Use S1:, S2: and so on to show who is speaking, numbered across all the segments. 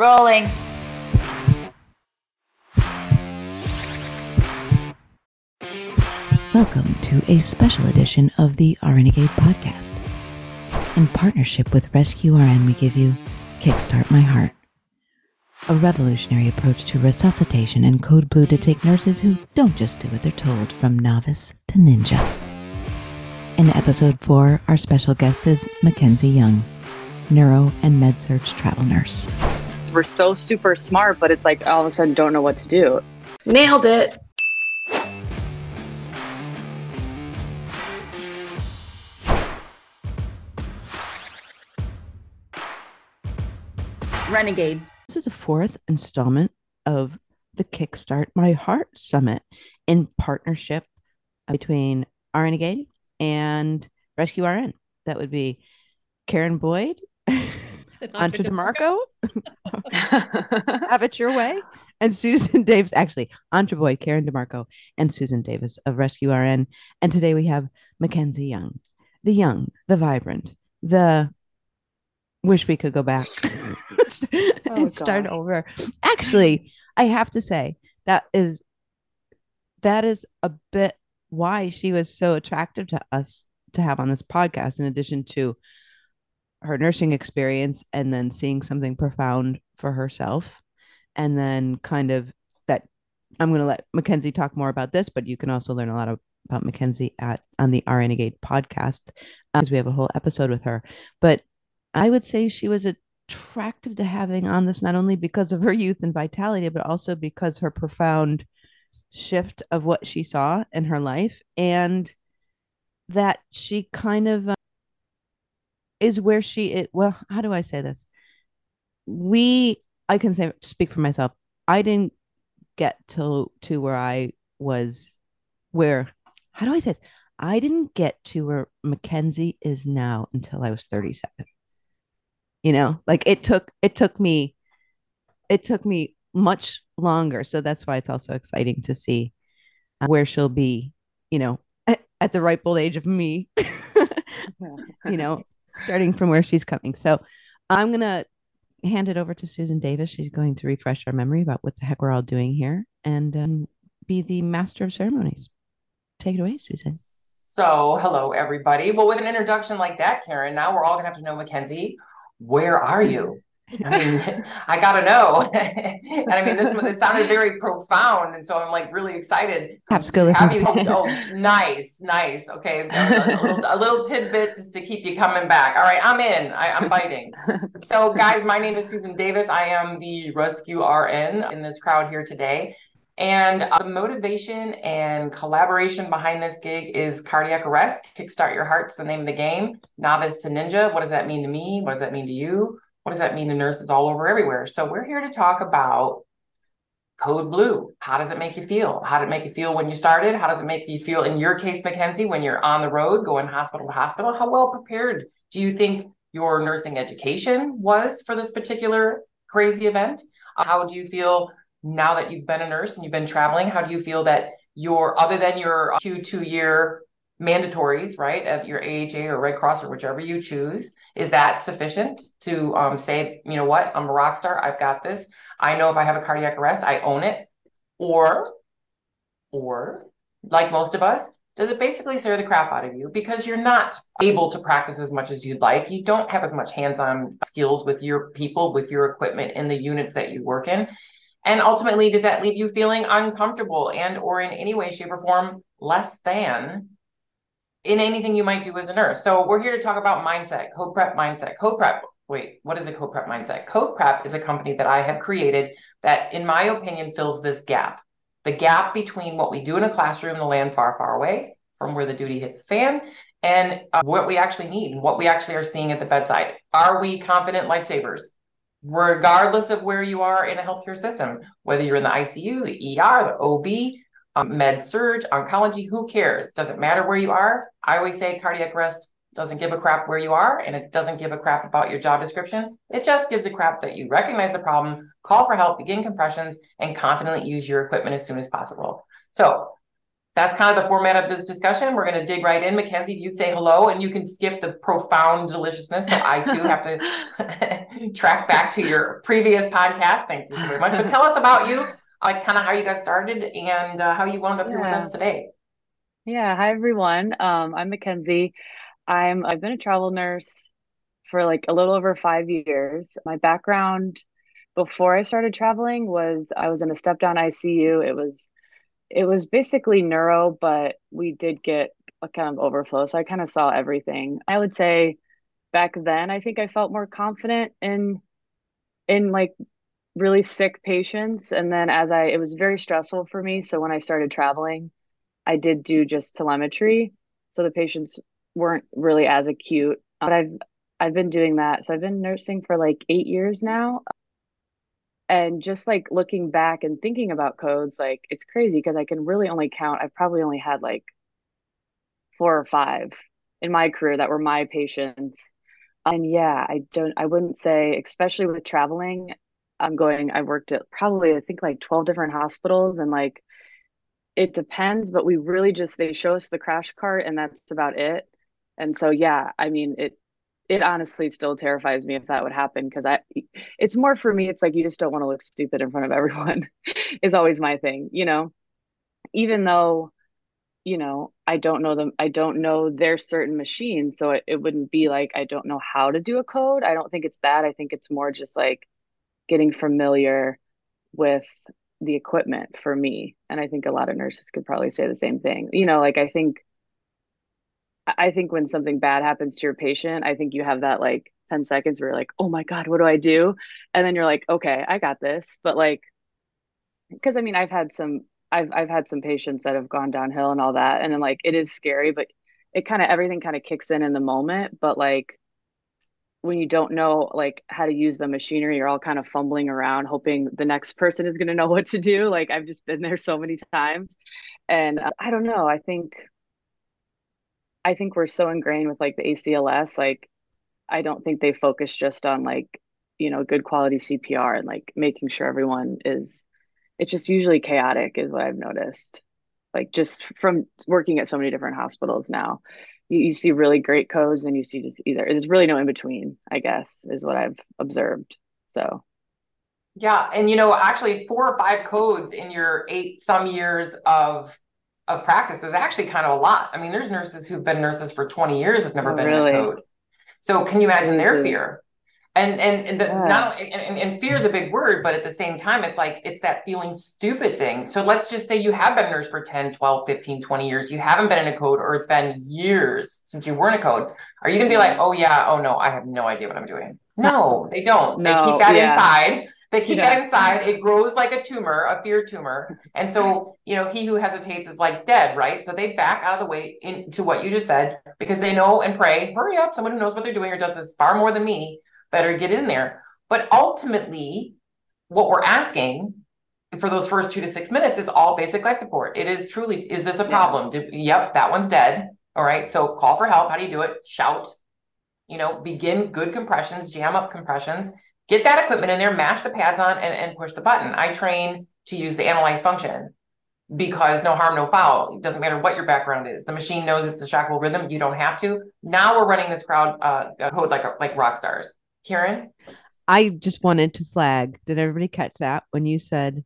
S1: Rolling.
S2: Welcome to a special edition of the RNegade podcast. In partnership with Rescue RN, we give you Kickstart My Heart, a revolutionary approach to resuscitation and code blue to take nurses who don't just do what they're told from novice to ninja. In episode four, our special guest is Mackenzie Young, neuro and med surg travel nurse.
S3: We're so super smart, but it's like all of a sudden don't know what to do.
S4: Nailed it.
S3: Renegades.
S2: This is the fourth installment of the Kickstart My Heart Summit in partnership between RNegade and Rescue RN. That would be Karen Boyd, Andre DeMarco, Have It Your Way, and Susan Davis. Actually, Andre Boyd, Karen DeMarco, and Susan Davis of Rescue RN. And today we have Mackenzie Young, the young, the vibrant, the wish we could go back and start
S3: gosh.
S2: over. Actually, I have to say that is that is a bit why she was so attractive to us to have on this podcast in addition to her nursing experience and then seeing something profound for herself. And then kind of that i'm going to let mackenzie talk more about this but you can also learn a lot about mackenzie at on the RNegade podcast because we have a whole episode with her. But i would say she was attractive to having on this not only because of her youth and vitality but also because her profound shift of what she saw in her life and that she kind of uh, is where she it well how do i say this? We i can say speak for myself. I didn't get to to where i was where how do i say this? I didn't get to where mackenzie is now until i was 37 you know like it took it took me it took me much longer. So that's why it's also exciting to see uh, where she'll be you know at, at the ripe old age of me. You know starting from where she's coming so i'm gonna hand it over to susan davis she's going to refresh our memory about what the heck we're all doing here and um, be the master of ceremonies take it away susan
S4: So, hello, everybody. Well, with an introduction like that, Karen, now we're all going to have to know Mackenzie. Where are you? I mean, I got to know. and I mean, this it sounded very profound. And so I'm like really excited
S2: Have to go listen.
S4: you. Oh, nice, nice. Okay. A, a little, a little tidbit just to keep you coming back. All right. I'm in. I, I'm biting. So, guys, my name is Susan Davis. I am the rescue RN in this crowd here today. And uh, the motivation and collaboration behind this gig is cardiac arrest. Kickstart your heart's the name of the game. Novice to ninja. What does that mean to me? What does that mean to you? What does that mean to nurses all over everywhere? So, we're here to talk about code blue. How does it make you feel? How did it make you feel when you started? How does it make you feel in your case, Mackenzie, when you're on the road going hospital to hospital? How well prepared do you think your nursing education was for this particular crazy event? How do you feel now that you've been a nurse and you've been traveling? How do you feel that your, other than your Q two year mandatories, right, of your AHA or Red Cross or whichever you choose, is that sufficient to um, say, you know what, I'm a rock star, I've got this. I know if I have a cardiac arrest, I own it. Or, or like most of us, does it basically scare the crap out of you because you're not able to practice as much as you'd like? You don't have as much hands on skills with your people, with your equipment in the units that you work in. And ultimately, does that leave you feeling uncomfortable and or in any way, shape, or form less than in anything you might do as a nurse? So we're here to talk about mindset, code prep mindset. Code prep, wait, what is a code prep mindset? Code prep is a company that I have created that, in my opinion, fills this gap. The gap between what we do in a classroom, the land far, far away from where the duty hits the fan, and uh, what we actually need and what we actually are seeing at the bedside. Are we confident lifesavers? regardless of where you are in a healthcare system, whether you're in the ICU, the ER, the OB, um, med surg, oncology, who cares? Doesn't matter where you are. I always say cardiac arrest doesn't give a crap where you are and it doesn't give a crap about your job description. It just gives a crap that you recognize the problem, call for help, begin compressions, and confidently use your equipment as soon as possible. So that's kind of the format of this discussion. We're going to dig right in. Mackenzie, you'd say hello, and you can skip the profound deliciousness. So I too have to track back to your previous podcast. Thank you so very much. But tell us about you, like kind of how you got started and uh, how you wound up yeah. here with us today.
S3: Yeah. Hi, everyone. Um, I'm Mackenzie. I'm I've been a travel nurse for like a little over five years. My background before I started traveling was I was in a step down ICU. It was it was basically neuro, but we did get a kind of overflow. So I kind of saw everything. I would say back then I think I felt more confident in in like really sick patients. And then as I it was very stressful for me. So when I started traveling, I did do just telemetry. So the patients weren't really as acute. But I've I've been doing that. So I've been nursing for like eight years now and just like looking back and thinking about codes like it's crazy because i can really only count i've probably only had like four or five in my career that were my patients and yeah i don't i wouldn't say especially with traveling i'm going i worked at probably i think like 12 different hospitals and like it depends but we really just they show us the crash cart and that's about it. And so yeah i mean it it honestly still terrifies me if that would happen because I it's more for me it's like you just don't want to look stupid in front of everyone is always my thing you know? Even though you know I don't know them I don't know their certain machines so it, it wouldn't be like I don't know how to do a code I don't think it's that I think it's more just like getting familiar with the equipment for me and I think a lot of nurses could probably say the same thing you know like I think I think when something bad happens to your patient, I think you have that like 10 seconds where you're like, oh my God, what do I do? And then you're like, okay, I got this. But like, because I mean, I've had some, I've, I've had some patients that have gone downhill and all that. And then like, it is scary, but it kind of, everything kind of kicks in in the moment. But like, when you don't know like how to use the machinery, you're all kind of fumbling around, hoping the next person is going to know what to do. Like, I've just been there so many times. And uh, I don't know. I think, I think we're so ingrained with like the ACLS, like I don't think they focus just on like, you know, good quality CPR and like making sure everyone is it's just usually chaotic is what I've noticed. Like just from working at so many different hospitals now. You, you see really great codes and you see just either there's really no in between, I guess, is what I've observed. So
S4: yeah. And you know, actually four or five codes in your eight some years of of practice is actually kind of a lot. I mean, there's nurses who've been nurses for 20 years have never oh, been really? in a code. So can you imagine their fear? And and, and the, yeah. not only and, and, fear is a big word, but at the same time, it's like it's that feeling stupid thing. So let's just say you have been a nurse for 10, 12, 15, 20 years. You haven't been in a code, or it's been years since you were in a code. Are you gonna be like, oh yeah, oh no, I have no idea what I'm doing? No, they don't. No, they keep that yeah. inside they keep yeah. that inside. It grows like a tumor, a fear tumor. And so, you know, he who hesitates is like dead, right? So they back out of the way into what you just said because they know and pray, hurry up. Someone who knows what they're doing or does this far more than me better get in there. But ultimately, what we're asking for those first two to six minutes is all basic life support. It is truly, is this a problem? Yeah. yep, that one's dead. All right. So call for help. How do you do it? Shout. You know, begin good compressions, jam up compressions get that equipment in there, mash the pads on, and, and push the button. I train to use the analyze function because no harm, no foul. It doesn't matter what your background is. The machine knows it's a shockable rhythm. You don't have to. Now we're running this crowd uh, code like like rock stars. Karen,
S2: I just wanted to flag. Did everybody catch that when you said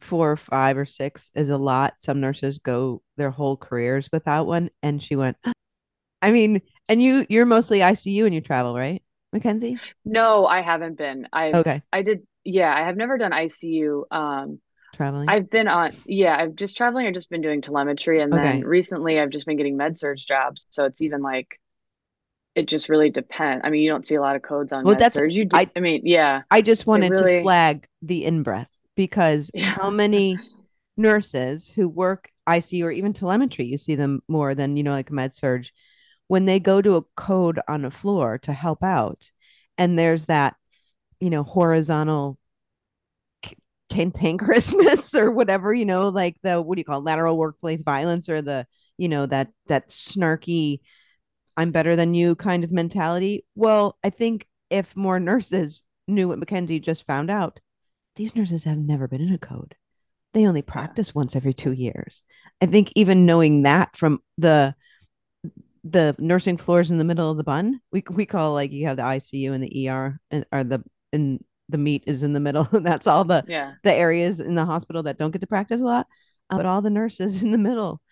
S2: four or five or six is a lot? Some nurses go their whole careers without one, and she went. I mean, and you you're mostly ICU and you travel, right? Mackenzie?
S3: No, I haven't been. I okay. I did. Yeah, I have never done ICU. Um,
S2: traveling.
S3: I've been on. Yeah, I've just traveling. I've just been doing telemetry, and okay. then recently I've just been getting med surg jobs. So it's even like it just really depends. I mean, you don't see a lot of codes on well, surge. You do. I, I, mean, yeah.
S2: I just wanted really... to flag the in breath because yeah. how many nurses who work ICU or even telemetry, you see them more than you know, like med surg when they go to a code on a floor to help out and there's that you know horizontal cantankerousness or whatever you know like the what do you call it, lateral workplace violence or the you know that that snarky i'm better than you kind of mentality well i think if more nurses knew what mackenzie just found out these nurses have never been in a code they only practice once every two years. I think even knowing that from the the nursing floors in the middle of the bun, we we call like you have the ICU and the ER and or the and the meat is in the middle. and that's all the
S3: yeah
S2: the areas in the hospital that don't get to practice a lot. Uh, but all the nurses in the middle,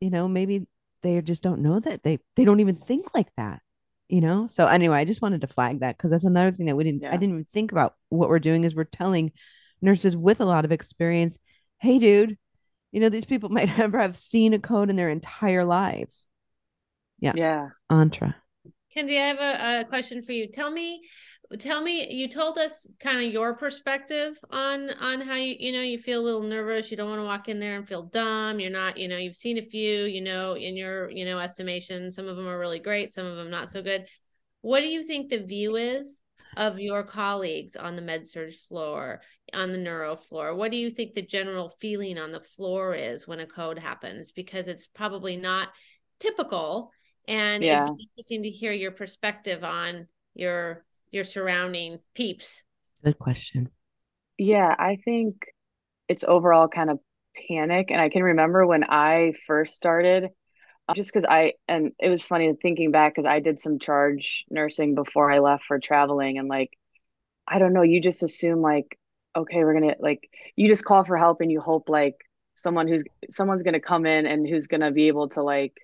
S2: you know, maybe they just don't know that they they don't even think like that you know? So anyway i just wanted to flag that because that's another thing that we didn't yeah. i didn't even think about what we're doing is we're telling nurses with a lot of experience hey dude you know these people might never have seen a code in their entire lives. Yeah.
S3: Yeah.
S2: Andra.
S1: kenzie i have a, a question for you. Tell me tell me you told us kind of your perspective on on how you you know you feel a little nervous you don't want to walk in there and feel dumb you're not you know you've seen a few you know in your you know estimation some of them are really great some of them not so good. What do you think the view is of your colleagues on the med surg floor on the neuro floor? What do you think the general feeling on the floor is when a code happens? Because it's probably not typical and yeah. it'd be interesting to hear your perspective on your your surrounding peeps?
S2: Good question.
S3: Yeah, I think it's overall kind of panic. And I can remember when I first started, uh, just because I, and it was funny thinking back because I did some charge nursing before I left for traveling. And like, I don't know, you just assume like, okay, we're going to like, you just call for help and you hope like someone who's, someone's going to come in and who's going to be able to like,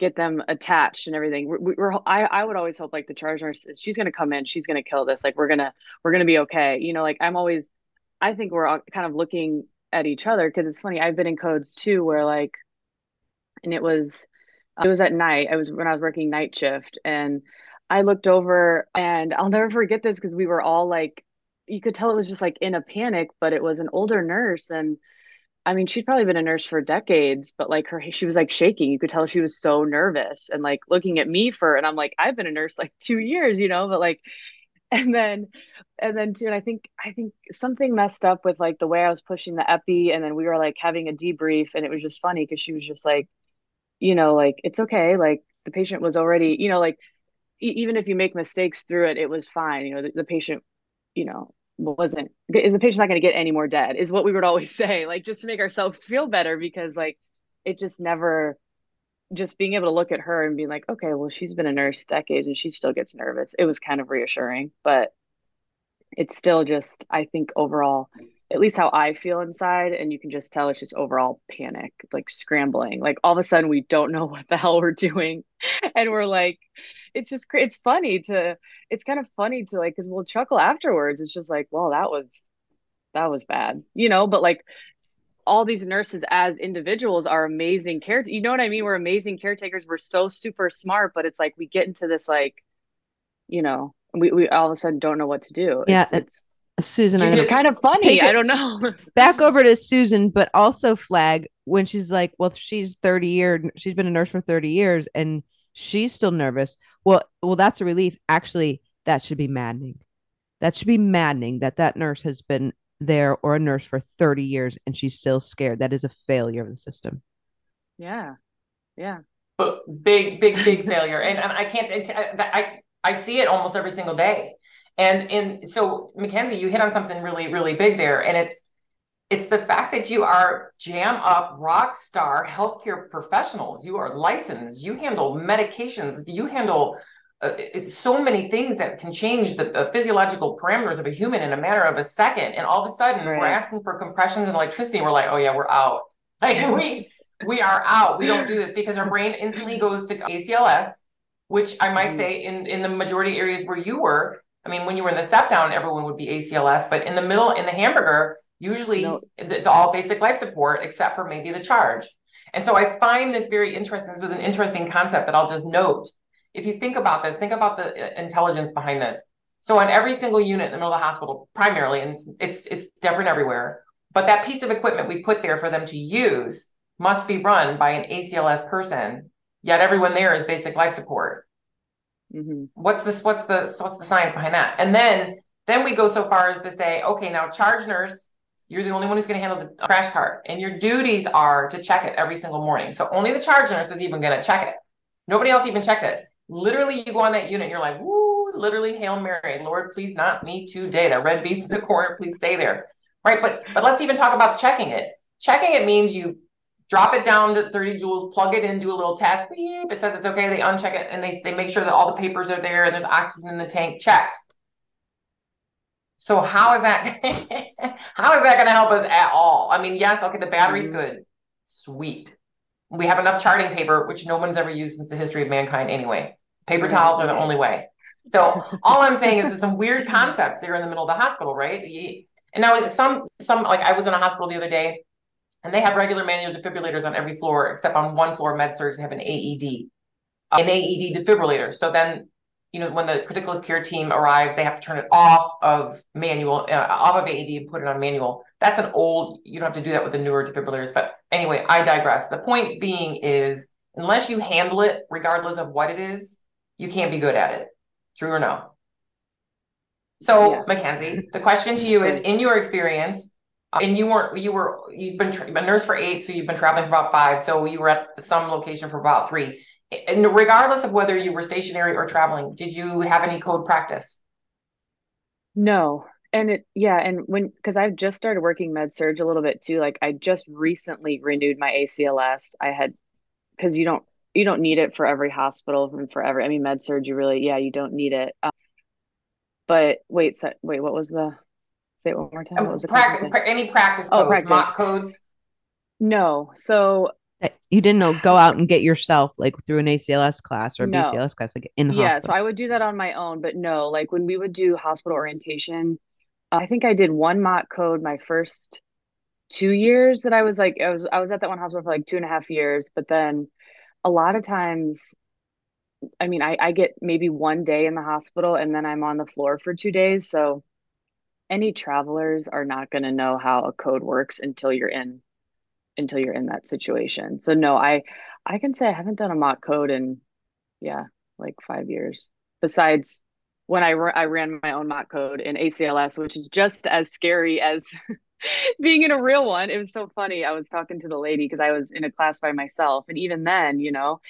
S3: get them attached and everything. We're, we're I, I would always hope like the charge nurse, she's going to come in, she's going to kill this. Like we're going to, we're going to be okay. You know, like I'm always, I think we're all kind of looking at each other because it's funny. I've been in codes too, where like, and it was, it was at night. I was when I was working night shift and I looked over and I'll never forget this because we were all like, you could tell it was just like in a panic, but it was an older nurse and I mean, she'd probably been a nurse for decades, but like her, she was like shaking. You could tell she was so nervous and like looking at me for, and I'm like, I've been a nurse like two years, you know, but like, and then, and then too, and I think, I think something messed up with like the way I was pushing the epi. And then we were like having a debrief and it was just funny because she was just like, you know, like, it's okay. Like the patient was already, you know, like, e- even if you make mistakes through it, it was fine. You know, the, the patient, you know, wasn't is the patient not going to get any more dead is what we would always say like just to make ourselves feel better because like it just never just being able to look at her and be like okay well she's been a nurse decades and she still gets nervous it was kind of reassuring but it's still just i think overall at least how i feel inside and you can just tell it's just overall panic like scrambling like all of a sudden we don't know what the hell we're doing and we're like it's just it's funny to it's kind of funny to like because we'll chuckle afterwards. It's just like well that was that was bad you know? But like all these nurses as individuals are amazing care you know what i mean? We're amazing caretakers. We're so super smart but it's like we get into this like you know we, we all of a sudden don't know what to do.
S2: Yeah it's, uh, it's susan
S3: it's kind of funny. I don't know.
S2: back over to susan but also flag when she's like well she's 30 years she's been a nurse for 30 years and she's still nervous. Well, well, that's a relief. Actually, that should be maddening. That should be maddening that that nurse has been there or a nurse for 30 years and she's still scared. That is a failure of the system.
S3: Yeah. Yeah.
S4: But big, big, big failure. And, and I can't, uh, I, I see it almost every single day. And, and so Mackenzie, you hit on something really, really big there. And it's, it's the fact that you are jam up rock star healthcare professionals. You are licensed. You handle medications. You handle uh, so many things that can change the uh, physiological parameters of a human in a matter of a second. And all of a sudden, right. we're asking for compressions and electricity. And we're like, oh yeah, we're out. Like we we are out. We don't do this because our brain instantly goes to ACLS, which I might mm. say in in the majority areas where you work. I mean, when you were in the step down, everyone would be ACLS, but in the middle, in the hamburger, Usually no. it's all basic life support except for maybe the charge. And so I find this very interesting. This was an interesting concept that I'll just note. If you think about this, think about the uh, intelligence behind this. So on every single unit in the middle of the hospital, primarily, and it's, it's it's different everywhere, but that piece of equipment we put there for them to use must be run by an ACLS person. Yet everyone there is basic life support. Mm-hmm. What's this? What's the what's the science behind that? And then then we go so far as to say, okay, now charge nurse you're the only one who's going to handle the crash cart, and your duties are to check it every single morning. So only the charge nurse is even going to check it. Nobody else even checks it. Literally, you go on that unit, you're like, "Woo!" Literally, hail Mary, Lord, please not me today. That red beast in the corner, please stay there. Right, but but let's even talk about checking it. Checking it means you drop it down to 30 joules, plug it in, do a little test. Beep, it says it's okay. They uncheck it and they, they make sure that all the papers are there and there's oxygen in the tank checked. So how is that how is that going to help us at all? I mean, yes, okay, the battery's mm-hmm. good. Sweet. We have enough charting paper, which no one's ever used since the history of mankind anyway. Paper towels are the only way. So all I'm saying is there's some weird concepts there in the middle of the hospital, right? And now some some like I was in a hospital the other day and they have regular manual defibrillators on every floor, except on one floor, med surg they have an AED, an AED defibrillator. So then, you know, when the critical care team arrives, they have to turn it off of manual, uh, off of AED and put it on manual. That's an old, you don't have to do that with the newer defibrillators. But anyway, I digress. The point being is, unless you handle it, regardless of what it is, you can't be good at it. True or no? So, yeah. Mackenzie, the question to you is in your experience, and you weren't you were you've been tra- a nurse for eight so you've been traveling for about five so you were at some location for about three and regardless of whether you were stationary or traveling did you have any code practice
S3: no and it yeah and when because i've just started working med surg a little bit too like i just recently renewed my acls i had because you don't you don't need it for every hospital and for every i mean med surg, you really yeah you don't need it um, but wait so, wait what was the Say it one more time. What was
S4: the practice? any practice oh, codes, practice. mock codes?
S3: No. So
S2: you didn't know go out and get yourself like through an ACLS class or no. BCLS class like in
S3: yeah hospital. so I would do that on my own but no like when we would do hospital orientation I think I did one mock code my first two years that I was like I was I was at that one hospital for like two and a half years but then a lot of times I mean I, I get maybe one day in the hospital and then I'm on the floor for two days so any travelers are not going to know how a code works until you're in until you're in that situation. So no, I I can say I haven't done a mock code in yeah, like 5 years. Besides when I I ran my own mock code in ACLS, which is just as scary as being in a real one. It was so funny. I was talking to the lady because I was in a class by myself and even then, you know,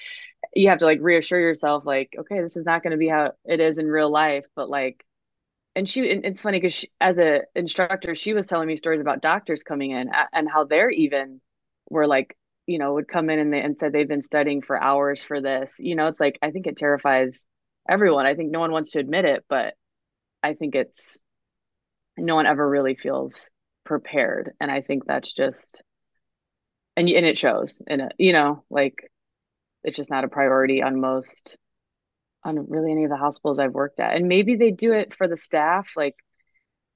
S3: you have to like reassure yourself like, okay, this is not going to be how it is in real life, but like and she and it's funny because as a instructor she was telling me stories about doctors coming in and how they're even were like you know would come in and they and said they've been studying for hours for this you know it's like i think it terrifies everyone i think no one wants to admit it but i think it's no one ever really feels prepared and i think that's just and and it shows in it uh, you know like it's just not a priority on most on really any of the hospitals I've worked at. And maybe they do it for the staff. Like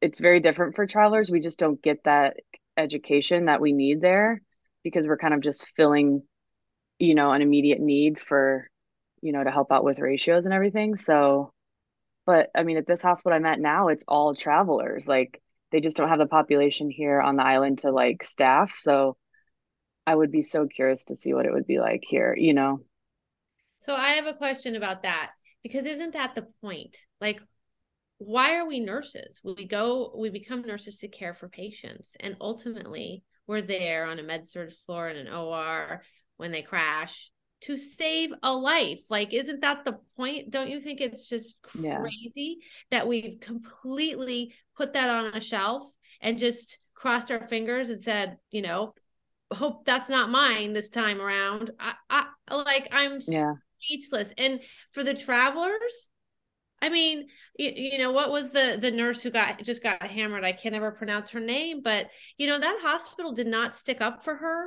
S3: it's very different for travelers. We just don't get that education that we need there because we're kind of just filling, you know, an immediate need for, you know, to help out with ratios and everything. So, but I mean, at this hospital I'm at now, it's all travelers. Like they just don't have the population here on the island to like staff. So I would be so curious to see what it would be like here, you know.
S1: So I have a question about that because isn't that the point? Like, why are we nurses? We go, we become nurses to care for patients, and ultimately, we're there on a med surg floor in an OR when they crash to save a life. Like, isn't that the point? Don't you think it's just crazy yeah. that we've completely put that on a shelf and just crossed our fingers and said, you know, hope that's not mine this time around. I, I like I'm
S3: yeah
S1: speechless. And for the travelers, I mean, you, you, know, what was the the nurse who got just got hammered? I can't ever pronounce her name, but you know, that hospital did not stick up for her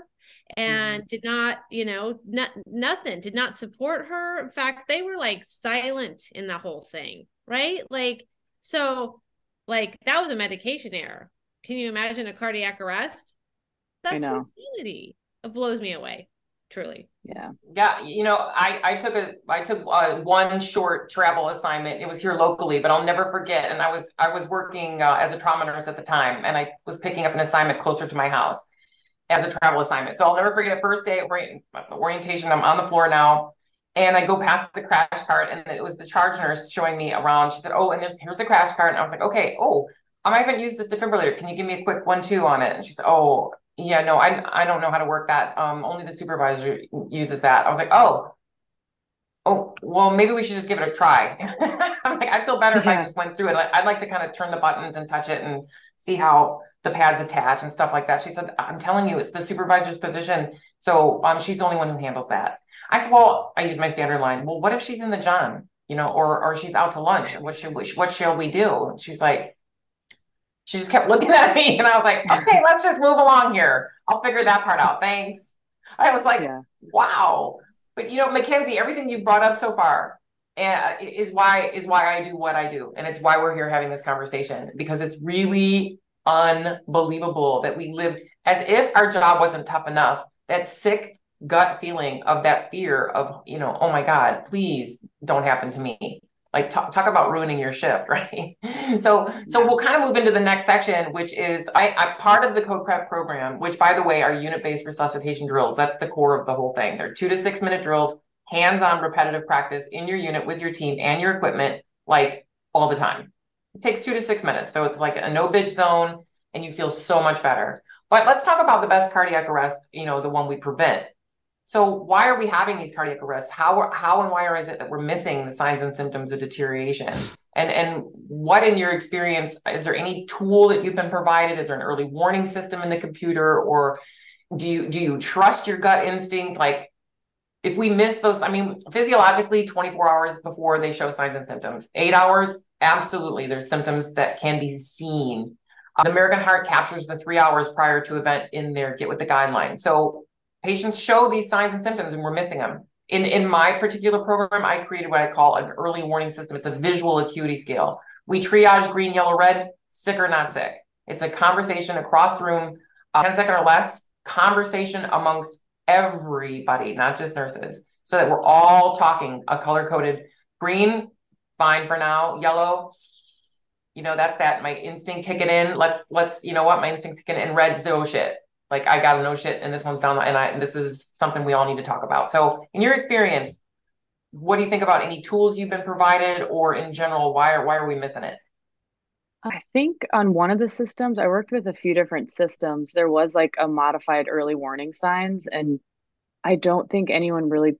S1: and mm-hmm. did not, you know, not, nothing, did not support her. In fact, they were like silent in the whole thing, right? Like, so like that was a medication error. Can you imagine a cardiac arrest? That's insanity. It blows me away truly
S3: yeah
S4: yeah you know i i took a i took uh, one short travel assignment it was here locally but i'll never forget and i was i was working uh, as a trauma nurse at the time and i was picking up an assignment closer to my house as a travel assignment so i'll never forget the first day orient, orientation i'm on the floor now and I go past the crash cart, and it was the charge nurse showing me around. She said, "Oh, and there's here's the crash cart." And I was like, "Okay, oh, I haven't used this defibrillator. Can you give me a quick one two on it?" And she said, "Oh, yeah, no, I I don't know how to work that. Um, only the supervisor uses that. I was like, oh, oh, well, maybe we should just give it a try. I'm like, I feel better yeah. if I just went through it. I'd like to kind of turn the buttons and touch it and see how the pads attach and stuff like that. She said, I'm telling you, it's the supervisor's position. So um, she's the only one who handles that. I said, well, I use my standard line. Well, what if she's in the John, you know, or or she's out to lunch? What should we, what shall we do? And she's like, she just kept looking at me, and I was like, okay, let's just move along here. I'll figure that part out. Thanks. I was like, yeah. wow. But you know, Mackenzie, everything you brought up so far uh, is why is why I do what I do, and it's why we're here having this conversation because it's really unbelievable that we live as if our job wasn't tough enough. That sick gut feeling of that fear of, you know, oh my God, please don't happen to me. Like talk, talk about ruining your shift, right? so so we'll kind of move into the next section, which is I, I part of the code prep program, which by the way are unit-based resuscitation drills. That's the core of the whole thing. They're two to six minute drills, hands-on repetitive practice in your unit with your team and your equipment, like all the time. It takes two to six minutes. So it's like a no bitch zone and you feel so much better. But let's talk about the best cardiac arrest, you know, the one we prevent. So why are we having these cardiac arrests? How how and why is it that we're missing the signs and symptoms of deterioration? And and what in your experience is there any tool that you've been provided? Is there an early warning system in the computer or do you do you trust your gut instinct like if we miss those i mean physiologically 24 hours before they show signs and symptoms 8 hours absolutely there's symptoms that can be seen the American Heart captures the three hours prior to event in their get with the guidelines. So patients show these signs and symptoms and we're missing them. In, in my particular program, I created what I call an early warning system. It's a visual acuity scale. We triage green, yellow, red, sick or not sick. It's a conversation across the room, uh, 10 second or less, conversation amongst everybody, not just nurses, so that we're all talking a color coded green, fine for now, yellow, you know, that's that my instinct kicking in. Let's let's you know what my instincts kicking in. Red's the oh shit. Like I got to know shit, and this one's down, and I and this is something we all need to talk about. So, in your experience, what do you think about any tools you've been provided, or in general, why are why are we missing it?
S3: I think on one of the systems, I worked with a few different systems. There was like a modified early warning signs, and I don't think anyone really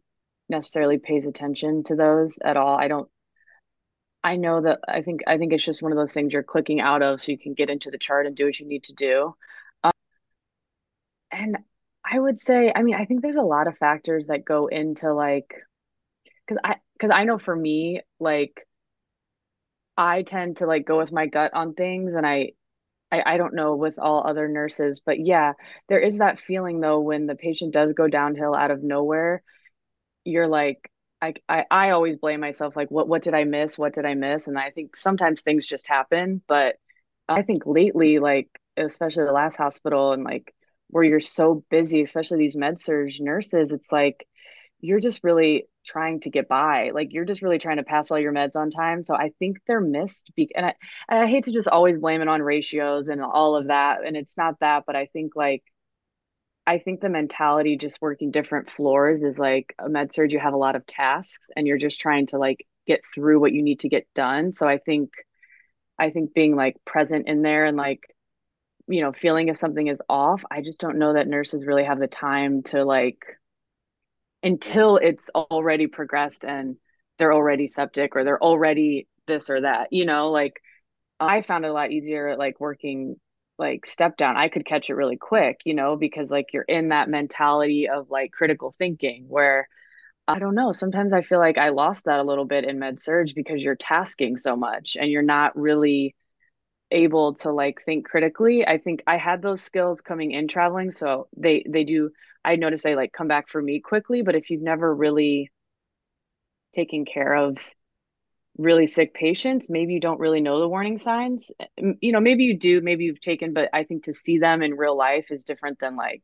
S3: necessarily pays attention to those at all. I don't I know that I think I think it's just one of those things you're clicking out of so you can get into the chart and do what you need to do. And I would say, I mean, I think there's a lot of factors that go into like because I because I know for me, like I tend to like go with my gut on things and I, I I don't know with all other nurses, but yeah, there is that feeling though when the patient does go downhill out of nowhere, you're like I, I I always blame myself like what what did I miss? What did I miss? And I think sometimes things just happen, but I think lately like especially the last hospital and like where you're so busy, especially these med surg nurses, it's like you're just really trying to get by. Like you're just really trying to pass all your meds on time. So I think they're missed. Be- and I, and I hate to just always blame it on ratios and all of that. And it's not that, but I think like I think the mentality just working different floors is like a med surg, you have a lot of tasks and you're just trying to like get through what you need to get done. So I think I think being like present in there and like, you know, feeling if something is off, I just don't know that nurses really have the time to like until it's already progressed and they're already septic or they're already this or that, you know, like I found it a lot easier like working like step down. I could catch it really quick you know because like you're in that mentality of like critical thinking where i don't know sometimes i feel like i lost that a little bit in med surg because you're tasking so much and you're not really able to like think critically i think i had those skills coming in traveling so they they do i notice they like come back for me quickly but if you've never really taken care of really sick patients, maybe you don't really know the warning signs. You know, maybe you do, maybe you've taken, but I think to see them in real life is different than like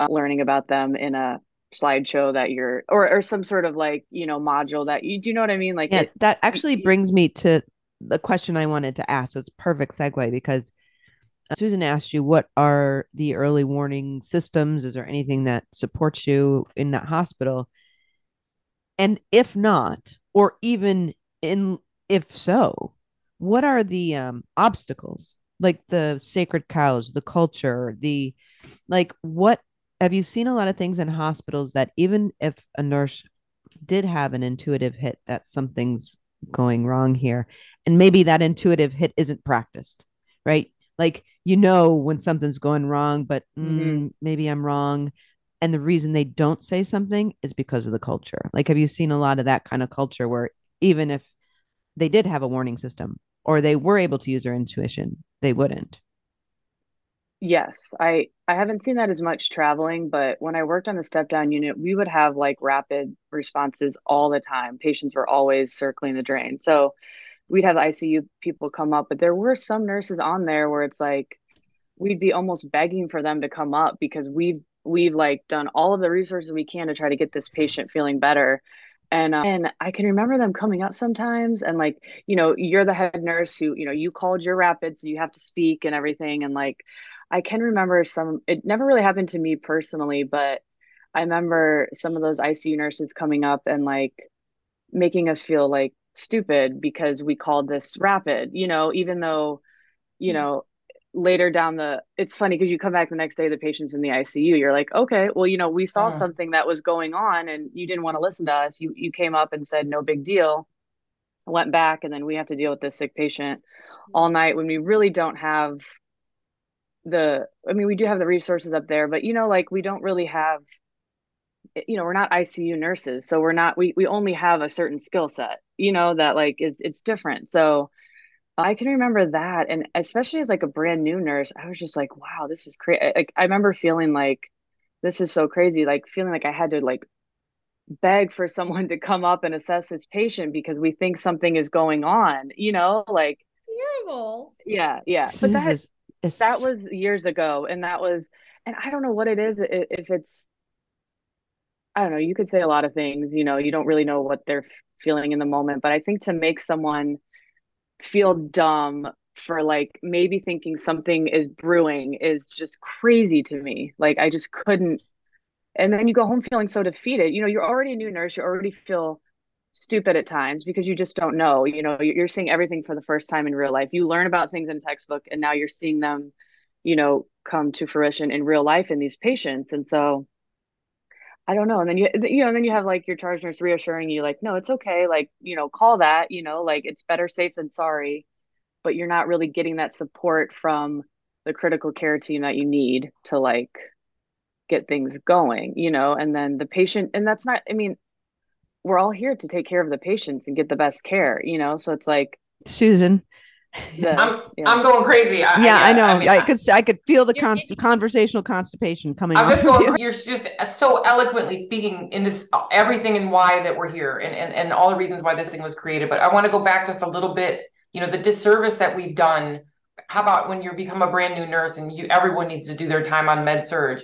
S3: uh, learning about them in a slideshow that you're or or some sort of like, you know, module that you do you know what I mean? Like
S2: Yeah, it, that actually brings me to the question I wanted to ask. It's perfect segue because uh, Susan asked you what are the early warning systems? Is there anything that supports you in that hospital? And if not, or even in if so what are the um obstacles like the sacred cows the culture the like what have you seen a lot of things in hospitals that even if a nurse did have an intuitive hit that something's going wrong here and maybe that intuitive hit isn't practiced right Like you know when something's going wrong, but
S3: Mhm.
S2: mm, maybe I'm wrong. And the reason they don't say something is because of the culture. Like, have you seen a lot of that kind of culture where even if they did have a warning system or they were able to use their intuition, they wouldn't?
S3: Yes, I I haven't seen that as much traveling, but when I worked on the step down unit, we would have like rapid responses all the time. Patients were always circling the drain. So we'd have ICU people come up, but there were some nurses on there where it's like we'd be almost begging for them to come up because we've we've like done all of the resources we can to try to get this patient feeling better. And uh, and I can remember them coming up sometimes and like, you know, you're the head nurse who, you know, you called your rapid, so you have to speak and everything. And like I can remember some, it never really happened to me personally, but I remember some of those ICU nurses coming up and like making us feel like stupid because we called this rapid, you know, even though, you know, later down the, it's funny because you come back the next day, the patient's in the ICU. You're like, okay, well, you know, we saw
S4: Uh.
S3: something that was going on and you didn't want to listen to us. You, you came up and said, no big deal, went back, and then we have to deal with this sick patient all night when we really don't have the I mean we do have the resources up there but you know like we don't really have eh, you know we're not ICU nurses so we're not we we only have a certain skill set you know that like is it's different so I can remember that and especially as like a brand new nurse I was just like wow this is crazy like I remember feeling like this is so crazy like feeling like I had to like beg for someone to come up and assess this patient because we think something is going on you know like
S1: Terrible.
S3: yeah yeah but that
S2: is, it's,
S3: that was years ago and that was and i don't know what it is if it's i don't know you could say a lot of things you know you don't really know what they're feeling in the moment but i think to make someone feel dumb for like maybe thinking something is brewing is just crazy to me like i just couldn't and then you go home feeling so defeated you know you're already a new nurse you already feel stupid at times because you just don't know you know you're seeing everything for the first time in real life. You learn about things in textbook and now you're seeing them you know come to fruition in real life in these patients. And so i don't know. And then you you know and then you have like your charge nurse reassuring you like no it's okay. Like you know call that you know like it's better safe than sorry. But you're not really getting that support from the critical care team that you need to like get things going you know? And then the patient and that's not i mean we're all here to take care of the patients and get the best care you know so it's like
S2: Susan.
S3: the
S4: I'm
S3: yeah.
S4: I'm going crazy. I,
S2: yeah, I know. I,
S4: mean,
S2: could I could feel the const- conversational constipation coming.
S4: I'm just going.
S2: you.
S4: You're just uh, so eloquently speaking into s- uh, everything and why that we're here, and, and and all the reasons why this thing was created. But I want to go back just a little bit. You know, the disservice that we've done. How about when you become a brand new nurse and you everyone needs to do their time on med surg?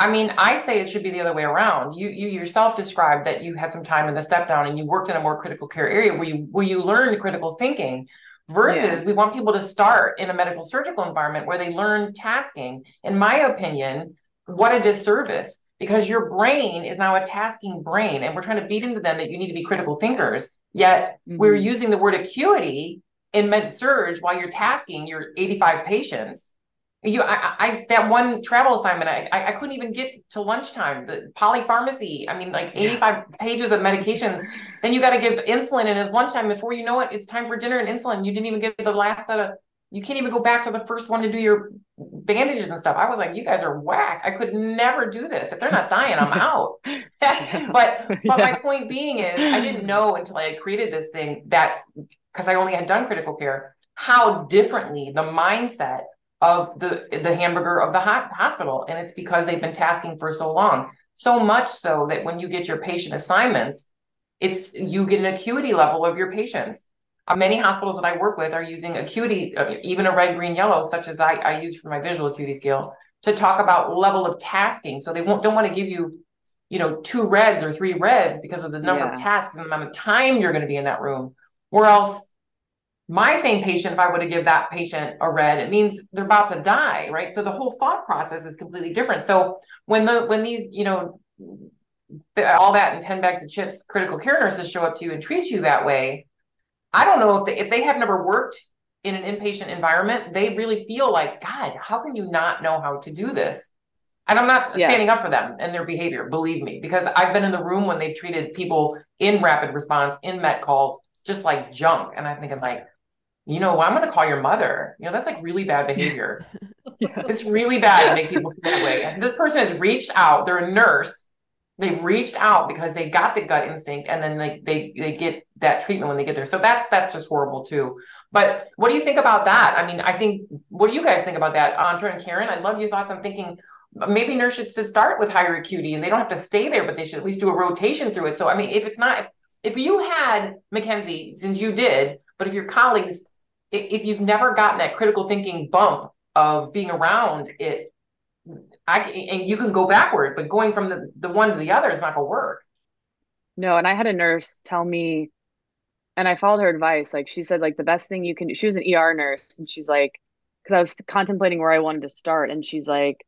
S4: I mean, I say it should be the other way around. You you yourself described that you had some time in the step down and you worked in a more critical care area where you where you learned critical thinking. Versus,
S3: Yeah.
S4: we want people to start in a medical surgical environment where they learn tasking. In my opinion, what a disservice because your brain is now a tasking brain and we're trying to beat into them that you need to be critical thinkers yet we're
S3: Mhm.
S4: using the word acuity in med surg while you're tasking your 85 patients you I, I that one travel assignment I, I couldn't even get to lunchtime. The polypharmacy i mean like 85 pages of medications. Then you got to give insulin and it's lunchtime. Before you know it it's time for dinner and insulin. You didn't even get the last set of you can't even go back to the first one to do your bandages and stuff. I was like you guys are whack. I could never do this. If they're not dying i'm out. But but my point being is i didn't know until i had created this thing that because i only had done critical care how differently the mindset of the the hamburger of the hot hospital. And it's because they've been tasking for so long. So much so that when you get your patient assignments it's you get an acuity level of your patients. Uh, many hospitals that i work with are using acuity uh, even a red green yellow such as I, I use for my visual acuity scale to talk about level of tasking. So they won't don't want to give you you know two reds or three reds because of the number
S3: Yeah.
S4: of tasks and the amount of time you're going to be in that room. Or else my same patient, if I were to give that patient a red, it means they're about to die, right? So the whole thought process is completely different. So when the when these, you know, all that and 10 bags of chips critical care nurses show up to you and treat you that way, I don't know if they if they have never worked in an inpatient environment, they really feel like, God, how can you not know how to do this? And I'm not standing up for them and their behavior, believe me, because I've been in the room when they've treated people in rapid response, in met calls, just like junk. And I think I'm like, you know, well, I'm going to call your mother. You know, that's like really bad behavior. it's really bad to make people feel that way. And this person has reached out. They're a nurse. They've reached out because they got the gut instinct, and then they they they get that treatment when they get there. So that's that's just horrible too. But what do you think about that? I mean, I think what do you guys think about that, Andra and Karen? I love your thoughts. I'm thinking uh, maybe nurses should start with higher acuity, and they don't have to stay there, but they should at least do a rotation through it. So I mean, if it's not if, if you had Mackenzie, since you did, but if your colleagues if you've never gotten that critical thinking bump of being around it, I and you can go backward, but going from the, the one to the other is not gonna work.
S3: No, and I had a nurse tell me, and I followed her advice. Like she said, like the best thing you can do. She was an ER nurse, and she's like, because I was contemplating where I wanted to start, and she's like,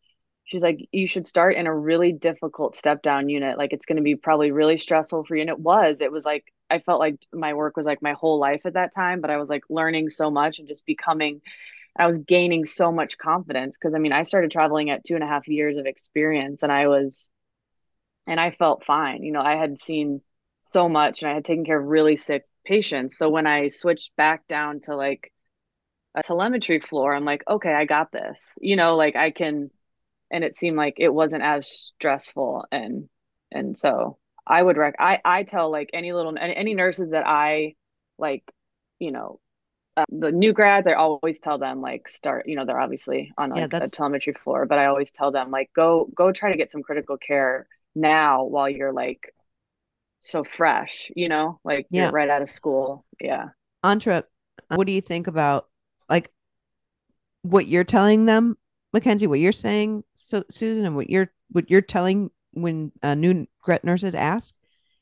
S3: she's like, you should start in a really difficult step down unit. Like it's going to be probably really stressful for you, and it was. It was like I felt like my work was like my whole life at that time, but I was like learning so much and just becoming I was gaining so much confidence because I mean, I started traveling at two and a half years of experience and I was, and I felt fine. You know, I had seen so much and I had taken care of really sick patients. So when I switched back down to like a telemetry floor, I'm like, okay, I got this. You know, like I can, and it seemed like it wasn't as stressful. And, and so I would rec, I, I tell like any little, any nurses that I like, you know, uh, the new grads, I always tell them like start, you know, they're obviously on like yeah, a telemetry floor, but I always tell them like go go try to get some critical care now while you're like so fresh, you know, like yeah. you're right out of school. Yeah.
S2: Andra, what do you think about like what you're telling them, Mackenzie, what you're saying, so Susan, and what you're what you're telling when uh, new grad nurses ask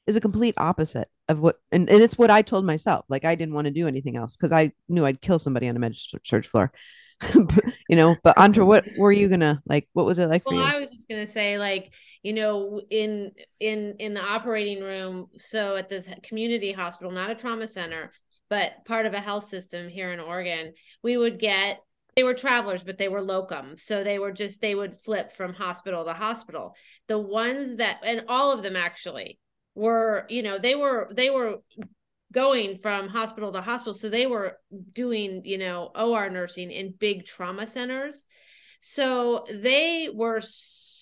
S2: is a complete opposite of what and, and it's what I told myself. Like I didn't want to do anything else because I knew I'd kill somebody on a med surg floor. but, you know, but Andra, what were you gonna like? What was it like
S1: well,
S2: for you?
S1: I was just gonna say, like, you know, in in in the operating room, so at this community hospital, not a trauma center, but part of a health system here in Oregon, we would get they were travelers, but they were locum. So they were just, they would flip from hospital to hospital. The ones that, and all of them actually, were you know they were they were going from hospital to hospital so they were doing you know or nursing in big trauma centers so they were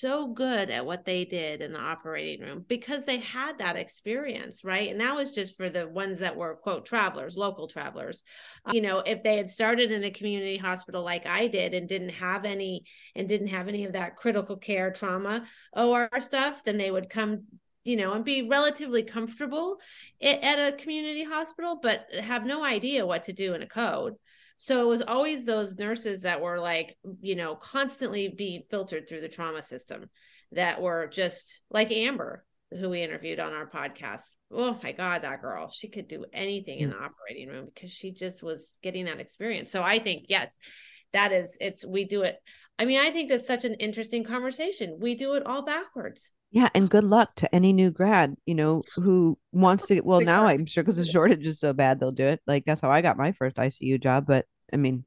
S1: good at what they did in the operating room because they had that experience, right? And that was just for the ones that were, quote, travelers, local travelers. Uh, you know, if they had started in a community hospital like I did and didn't have any and didn't have any of that critical care trauma OR stuff, then they would come you know, and be relatively comfortable at a community hospital, but have no idea what to do in a code. So it was always those nurses that were like, you know, constantly being filtered through the trauma system that were just like Amber, who we interviewed on our podcast. Oh my God, that girl, she could do anything in hmm. the operating room because she just was getting that experience. So I think, yes, that is, it's, we do it. I mean, I think that's such an interesting conversation. We do it all backwards.
S2: Yeah, and good luck to any new grad, you know, who wants to. Well, now I'm sure because the shortage is so bad, they'll do it. Like that's how I got my first ICU job. But I mean,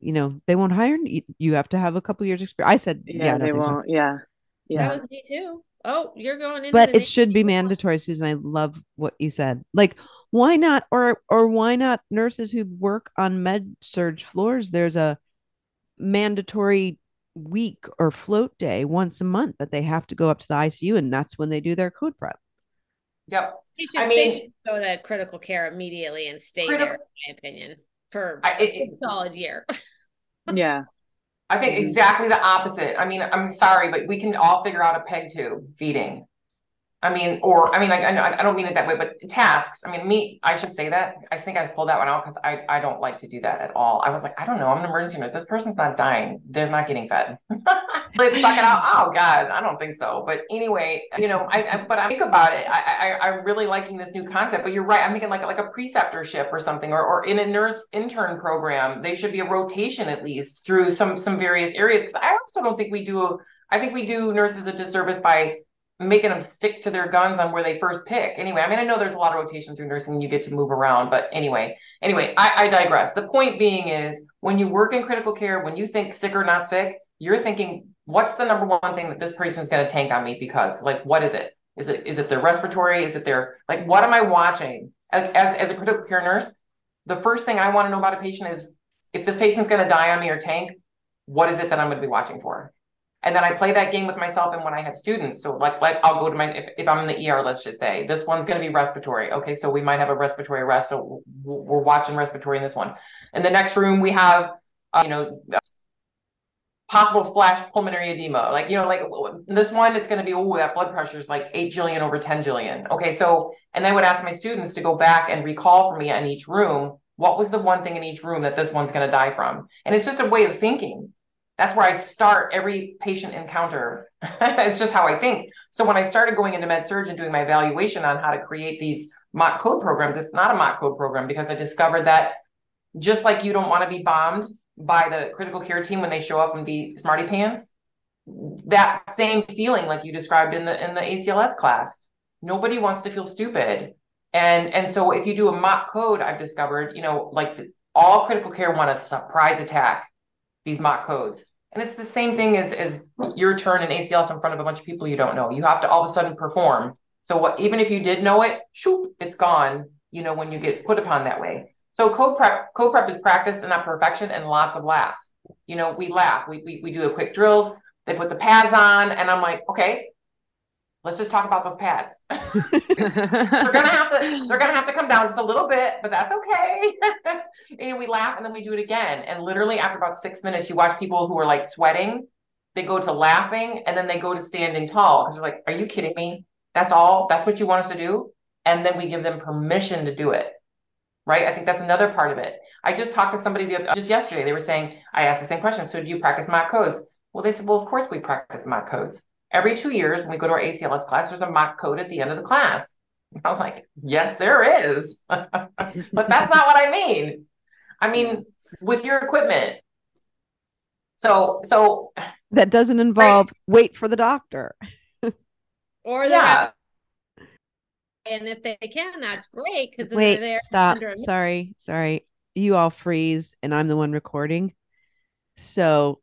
S2: you know, they won't hire you. You have to have a couple years experience. I said, yeah, yeah
S3: they won't. So. Yeah,
S1: yeah. That was me too. Oh, you're going in.
S2: But it should be mandatory, Susan. I love what you said. Like, why not, or or why not nurses who work on med surg floors? There's a mandatory week or float day once a month that they have to go up to the ICU, and that's when they do their code prep.
S4: Yep.
S1: Should, I mean, go to critical care immediately and stay critical, there, in my opinion, for I, it, a solid year.
S3: yeah.
S4: I think mm-hmm. exactly the opposite. I mean, I'm sorry, but we can all figure out a peg tube feeding. I mean, or I mean, I, I don't mean it that way, but tasks. I mean, me, I should say that. I think I pulled that one out because I, I don't like to do that at all. I was like, I don't know. I'm an emergency nurse. This person's not dying. They're not getting fed. Let's suck it out. Oh God, I don't think so. But anyway, you know, I, I but I think about it. I, I I'm really liking this new concept. But you're right. I'm thinking like like a preceptorship or something, or or in a nurse intern program, they should be a rotation at least through some some various areas. Because I also don't think we do. I think we do nurses a disservice by making them stick to their guns on where they first pick. Anyway, I mean, I know there's a lot of rotation through nursing and you get to move around, but anyway, anyway, I, I digress. The point being is when you work in critical care, when you think sick or not sick, you're thinking, what's the number one thing that this person is going to tank on me because like, what is it? Is it, is it their respiratory? Is it their, like, what am I watching as, as a critical care nurse? the first thing I want to know about a patient is if this patient's going to die on me or tank, what is it that I'm going to be watching for? And then I play that game with myself and when I have students. So like, like I'll go to my, if, if I'm in the ER, let's just say this one's going to be respiratory. Okay. So we might have a respiratory arrest. So we're watching respiratory in this one. In the next room, we have, uh, you know, possible flash pulmonary edema. Like, you know, like this one, it's going to be, oh, that blood pressure is like 8 jillion over 10 jillion. Okay. So, and I would ask my students to go back and recall for me in each room, what was the one thing in each room that this one's going to die from? And it's just a way of thinking that's where I start every patient encounter. it's just how I think. So when I started going into med surg and doing my evaluation on how to create these mock code programs, it's not a mock code program because I discovered that just like you don't want to be bombed by the critical care team when they show up and be smarty pants, that same feeling like you described in the in the ACLS class. Nobody wants to feel stupid. And and so if you do a mock code, I've discovered, you know, like the, all critical care want a surprise attack these mock codes. And it's the same thing as, as your turn in ACLS in front of a bunch of people you don't know. You have to all of a sudden perform. So what even if you did know it, shoop, it's gone, you know, when you get put upon that way. So code prep, code prep is practice and not perfection and lots of laughs. You know, we laugh, we, we, we do a quick drills, they put the pads on, and I'm like, okay, let's just talk about those pads. they're gonna have to they're gonna have to come down just a little bit, but that's okay. and we laugh and then we do it again. And literally after about six minutes, you watch people who are like sweating, they go to laughing and then they go to standing tall because they're like, Are you kidding me? That's all, that's what you want us to do. And then we give them permission to do it. Right. I think that's another part of it. I just talked to somebody the other, just yesterday. They were saying, I asked the same question. So do you practice mock codes? Well, they said, Well, of course we practice mock codes every two years when we go to our ACLS class, there's a mock code at the end of the class. I was like, yes, there is. but that's not what I mean. I mean, with your equipment. So, so
S2: that doesn't involve right? wait for the doctor.
S1: or yeah. and if they can, that's great because
S2: wait, stop. Sorry, sorry. You all freeze, and I'm the one recording. So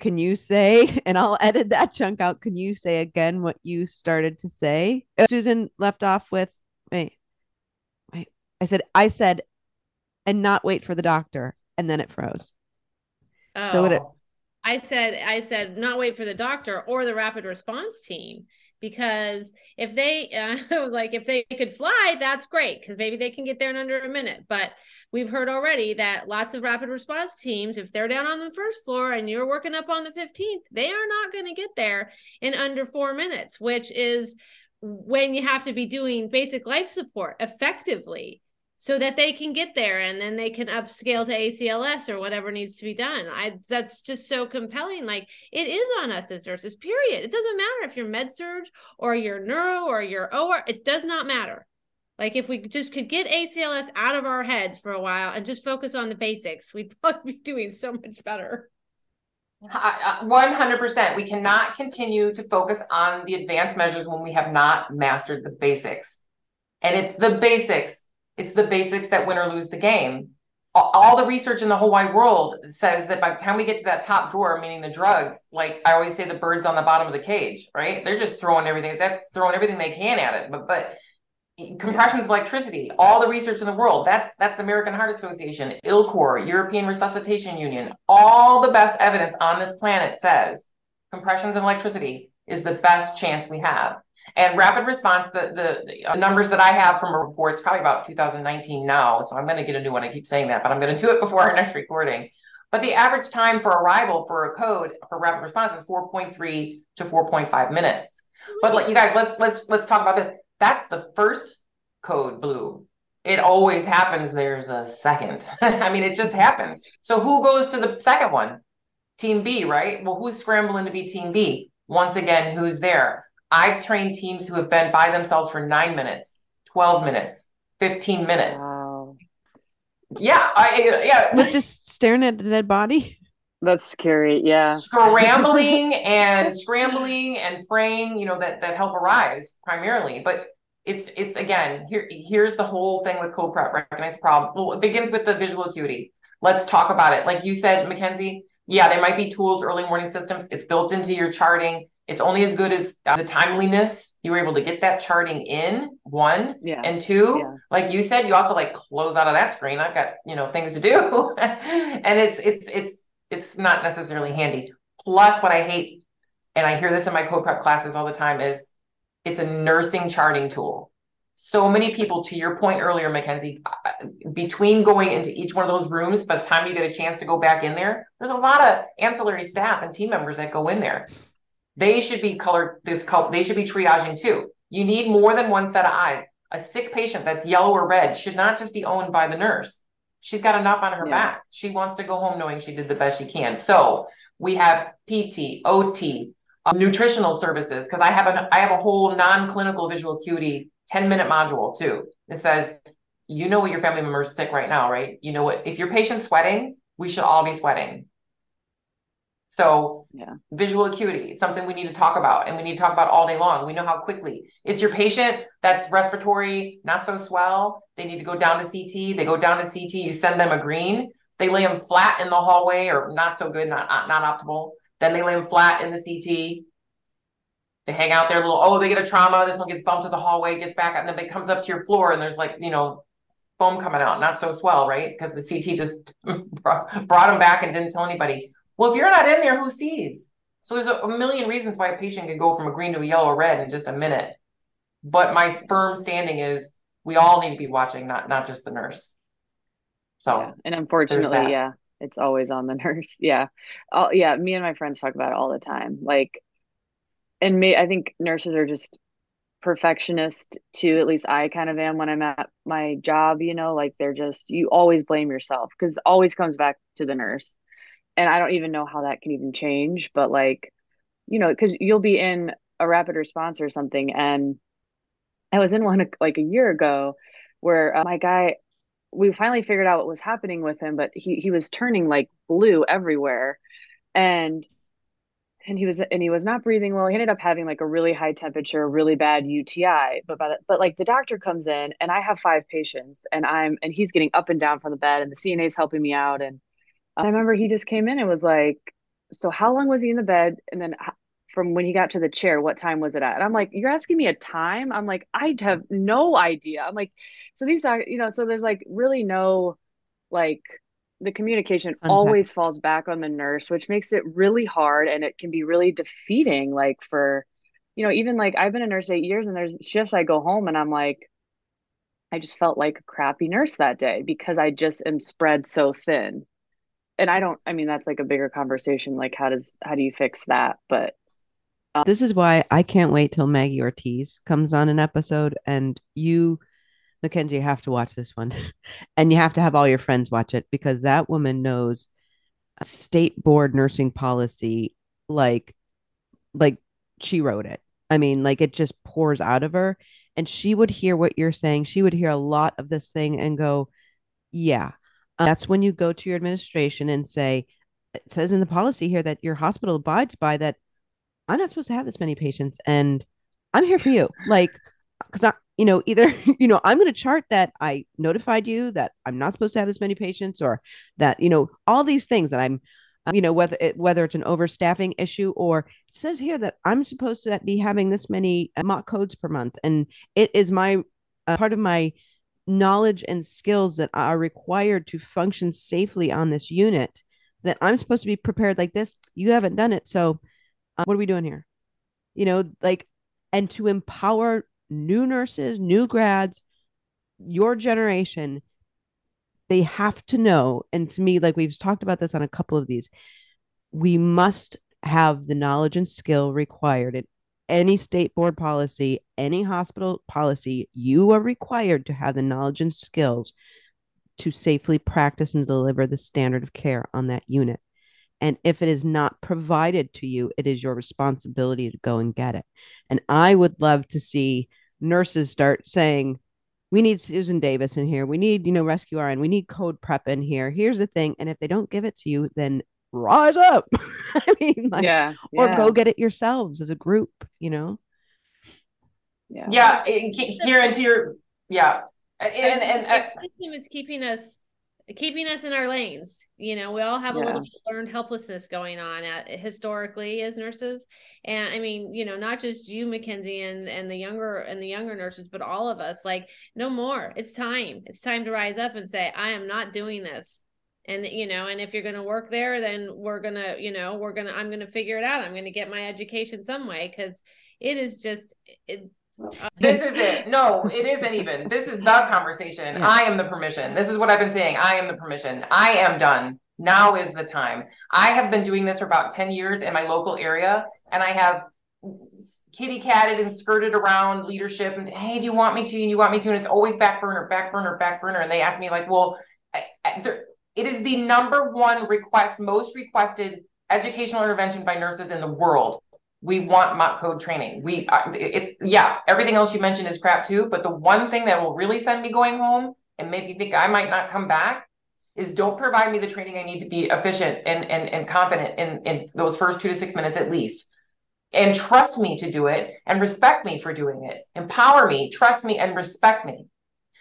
S2: can you say and i'll edit that chunk out. Can you say again what you started to say? Uh, susan left off with wait wait. I said i said and not wait for the doctor and then it froze.
S1: Oh. so it i said i said not wait for the doctor or the rapid response team because if they uh, like if they could fly that's great because maybe they can get there in under a minute. But we've heard already that lots of rapid response teams if they're down on the first floor and you're working up on the 15th they are not going to get there in under four minutes which is when you have to be doing basic life support effectively so that they can get there and then they can upscale to ACLS or whatever needs to be done. I that's just so compelling. Like it is on us as nurses, period. It doesn't matter if you're med surg or you're neuro or you're OR, it does not matter. Like if we just could get ACLS out of our heads for a while and just focus on the basics, we'd probably be doing so much better.
S4: 100%. We cannot continue to focus on the advanced measures when we have not mastered the basics. And it's the basics it's the basics that win or lose the game. All the research in the whole wide world says that by the time we get to that top drawer, meaning the drugs, like I always say, the birds on the bottom of the cage, right? They're just throwing everything. That's throwing everything they can at it. But but compressions electricity all the research in the world that's that's the american heart association ILCOR european resuscitation union all the best evidence on this planet says compressions and electricity is the best chance we have and rapid response, the, the, the uh, numbers that I have from a report, it's probably about 2019 now. So I'm going to get a new one. I keep saying that, but I'm going to do it before our next recording. But the average time for arrival for a code for rapid response is 4.3 to 4.5 minutes. But let you guys, let's let's let's talk about this. That's the first code blue. It always happens. There's a second. I mean, it just happens. So who goes to the second one? Team B, right? Well, who's scrambling to be Team B? Once again, who's there? I've trained teams who have been by themselves for nine minutes, 12 minutes, 15 minutes. Wow. Yeah. I, yeah.
S2: But just staring at a dead body.
S3: That's scary. Yeah.
S4: Scrambling and scrambling and praying, you know, that, that help arise primarily. But it's, it's again, here, here's the whole thing with code prep, recognize the problem. Well, it begins with the visual acuity. Let's talk about it. Like you said, Mackenzie, yeah, there might be tools, early warning systems. It's built into your charting It's only as good as the timeliness you were able to get that charting in one
S3: Yeah.
S4: and two.
S3: Yeah.
S4: Like you said, you also like close out of that screen. I've got you know things to do, and it's it's it's it's not necessarily handy. Plus, what I hate, and I hear this in my code prep classes all the time, is it's a nursing charting tool. So many people, to your point earlier, Mackenzie, uh, between going into each one of those rooms, by the time you get a chance to go back in there, there's a lot of ancillary staff and team members that go in there. They should be colored this color, they should be triaging too. You need more than one set of eyes. A sick patient that's yellow or red should not just be owned by the nurse. She's got enough on her
S3: Yeah.
S4: back. She wants to go home knowing she did the best she can. So we have PT, OT, uh, nutritional services because I have a I have a whole non-clinical visual acuity 10 minute module too. It says, you know what your family member is sick right now, right? You know what if your patient's sweating, we should all be sweating. So
S3: Yeah.
S4: visual acuity, something we need to talk about and we need to talk about all day long. We know how quickly it's your patient that's respiratory, not so swell. They need to go down to CT. They go down to CT, you send them a green. They lay them flat in the hallway or not so good, not not optimal. Then they lay them flat in the CT. They hang out there a little, oh, they get a trauma. This one gets bumped to the hallway, gets back up, and then it comes up to your floor, and there's like, you know, foam coming out, not so swell, right? Because the CT just brought them back and didn't tell anybody. Well, if you're not in there, who sees? So there's a, million reasons why a patient can go from a green to a yellow or red in just a minute. But my firm standing is we all need to be watching, not not just the nurse. So
S3: Yeah. And unfortunately, yeah, it's always on the nurse. Yeah. Oh, yeah. Me and my friends talk about it all the time. Like, and me, I think nurses are just perfectionist too. At least I kind of am when I'm at my job, you know, like they're just, you always blame yourself because always comes back to the nurse. And I don't even know how that can even change, but like, you know, because you'll be in a rapid response or something. And I was in one like a year ago where uh, my guy, we finally figured out what was happening with him, but he he was turning like blue everywhere, and and he was and he was not breathing well. He ended up having like a really high temperature, really bad UTI. But by the, but like the doctor comes in, and I have five patients, and I'm and he's getting up and down from the bed, and the CNA is helping me out, and I remember he just came in and was like, "So how long was he in the bed?" And then from when he got to the chair, what time was it at? And I'm like, "You're asking me a time?" I'm like, "I have no idea." I'm like, so these are you know, so there's like really no like the communication always falls back on the nurse, which makes it really hard and it can be really defeating. Like for, you know, even like I've been a nurse eight years and there's shifts I go home and I'm like, I just felt like a crappy nurse that day because I just am spread so thin. And I don't, I mean, that's like a bigger conversation. Like, how does, how do you fix that? But um,
S2: This is why I can't wait till Maggie Ortiz comes on an episode and you, Mackenzie, have to watch this one. and you have to have all your friends watch it because that woman knows state board nursing policy like like she wrote it. I mean, like it just pours out of her. And she would hear what you're saying. She would hear a lot of this thing and go, Yeah. Uh, that's when you go to your administration and say, It says in the policy here that your hospital abides by that I'm not supposed to have this many patients and I'm here for you. Like, because I, you know, either, you know, I'm going to chart that I notified you that I'm not supposed to have this many patients or that, you know, all these things that I'm, um, you know, whether it, whether it's an overstaffing issue or it says here that I'm supposed to be having this many uh, mock codes per month. And it is my uh, part of my knowledge and skills that are required to function safely on this unit that I'm supposed to be prepared like this. You haven't done it. So, uh, what are we doing here? You know, like, and to empower new nurses, new grads, your generation, they have to know. And to me, like we've talked about this on a couple of these, we must have the knowledge and skill required in any state board policy, any hospital policy. You are required to have the knowledge and skills to safely practice and deliver the standard of care on that unit. And if it is not provided to you, it is your responsibility to go and get it. And I would love to see nurses start saying, we need Susan Davis in here. We need, you know, Rescue RN. We need code prep in here. Here's the thing. And if they don't give it to you, then rise up. I mean, like,
S3: yeah,
S2: or go get it yourselves as a group, you know?
S3: yeah.
S4: yeah, and Ki- Karen, to your yeah, and and, uh,
S1: the system is keeping us keeping us in our lanes. You know, we all have
S3: Yeah.
S1: a little bit of learned helplessness going on at, historically as nurses. And I mean, you know, not just you, Mackenzie, and and the younger and the younger nurses, but all of us. Like, no more. It's time. It's time to rise up and say, I am not doing this. And you know, and if you're going to work there, then we're gonna, you know, we're gonna. I'm gonna figure it out. I'm gonna get my education some way because it is just. It, uh,
S4: This is it. No, it isn't even. This is the conversation.
S2: Yeah.
S4: I am the permission. This is what I've been saying. I am the permission. I am done. Now is the time. I have been doing this for about 10 years in my local area, and I have kitty catted and skirted around leadership and hey, do you want me to? And you want me to? And it's always back burner, back burner, back burner. And they ask me, like, well, I, I, there, it is the number one request, most requested educational intervention by nurses in the world we want mock code training. We, uh, if yeah, everything else you mentioned is crap too. But the one thing that will really send me going home and make me think I might not come back is don't provide me the training I need to be efficient and and and confident in in those first two to six minutes at least. And trust me to do it and respect me for doing it. Empower me, trust me, and respect me.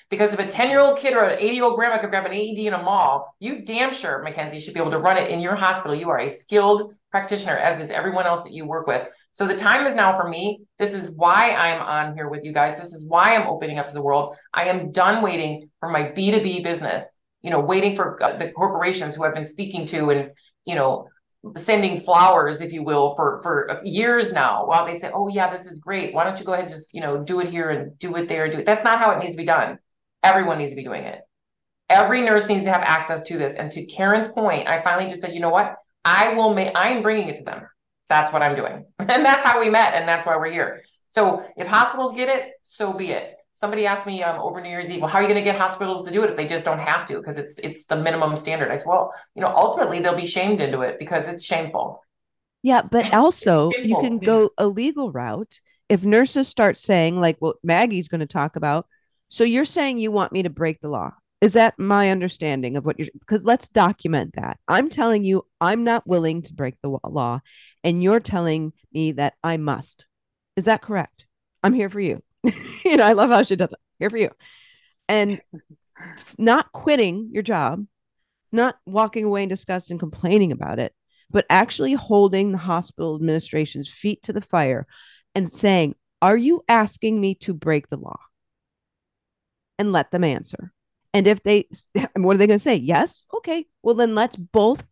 S4: Because if a 10 year old kid or an 80 year old grandma could grab an AED in a mall, you damn sure, Mackenzie, should be able to run it in your hospital. You are a skilled practitioner, as is everyone else that you work with. So the time is now for me. This is why I'm on here with you guys. This is why I'm opening up to the world. I am done waiting for my B2B business, you know, waiting for uh, the corporations who I've been speaking to and, you know, sending flowers, if you will, for for years now. While they say, "Oh yeah, this is great. Why don't you go ahead and just you know do it here and do it there, do it." That's not how it needs to be done. Everyone needs to be doing it. Every nurse needs to have access to this. And to Karen's point, I finally just said, you know what? I will make. I am bringing it to them. That's what I'm doing, and that's how we met, and that's why we're here. So if hospitals get it, so be it. Somebody asked me um, over New Year's Eve, well, how are you going to get hospitals to do it if they just don't have to? Because it's it's the minimum standard. I said, well, you know, ultimately they'll be shamed into it because it's shameful.
S2: Yeah, but
S4: It's
S2: also you can go a legal route if nurses start saying like what Maggie's going to talk about. So you're saying you want me to break the law. Is that my understanding of what you're because let's document that. I'm telling you I'm not willing to break the law and you're telling me that I must. Is that correct? I'm here for you. you know, I love how she does it. Here for you. And not quitting your job, not walking away in disgust and complaining about it, but actually holding the hospital administration's feet to the fire and saying, Are you asking me to break the law? And let them answer. And if they, what are they going to say? Yes. Okay. Well, then let's both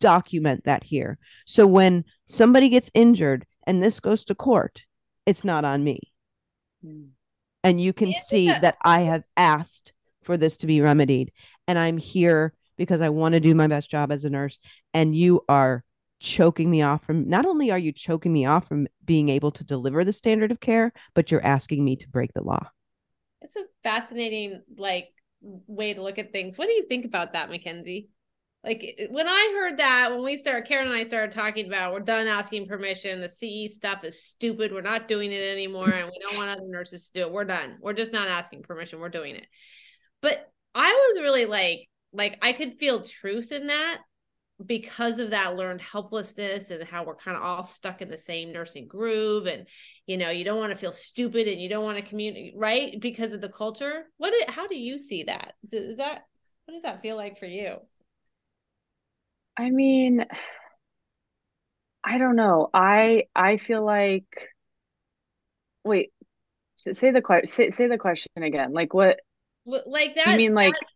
S2: document that here. So when somebody gets injured and this goes to court, it's not on me.
S3: Mm.
S2: And you can see
S1: that
S2: I have asked for this to be remedied. And I'm here because I want to do my best job as a nurse. And you are choking me off from not only are you choking me off from being able to deliver the standard of care, but you're asking me to break the law.
S1: It's a fascinating like way to look at things. What do you think about that, Mackenzie? Like when I heard that, when we started, Karen and I started talking about, we're done asking permission. The CE stuff is stupid. We're not doing it anymore, and we don't want other nurses to do it. We're done. We're just not asking permission. We're doing it. But I was really like, like I could feel truth in that because of that learned helplessness and how we're kind of all stuck in the same nursing groove and you know you don't want to feel stupid and you don't want to communicate right because of the culture what did, how do you see that is that what does that feel like for you
S3: I mean, I don't know. I I feel like wait, say, say the question say, say the question again. Like what
S1: Wh- like
S3: you
S1: that
S3: mean like
S1: that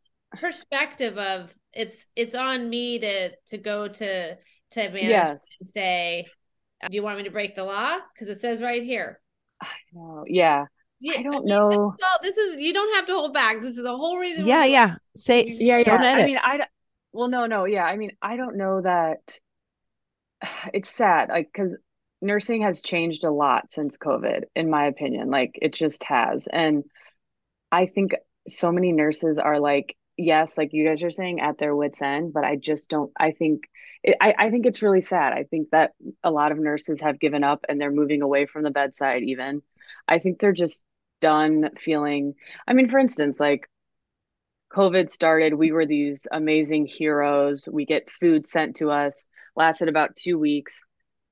S1: perspective of it's it's on me to to go to to management
S3: yes.
S1: and say do you want me to break the law because it says right here
S3: No, yeah.
S1: yeah,
S3: I don't know.
S1: well this is you don't have to hold back this is the whole reason
S2: Yeah, yeah. Say
S3: Yeah, yeah.
S2: don't edit.
S3: I mean, I d- well, no, no, yeah. I mean, I don't know that it's sad, like, because nursing has changed a lot since COVID, in my opinion. Like, it just has. And I think so many nurses are like, yes, like you guys are saying, at their wits' end, but I just don't, I think. I, I think it's really sad. I think that a lot of nurses have given up and they're moving away from the bedside, even. I think they're just done feeling. I mean, for instance, like COVID started, we were these amazing heroes. We get food sent to us, lasted about two weeks.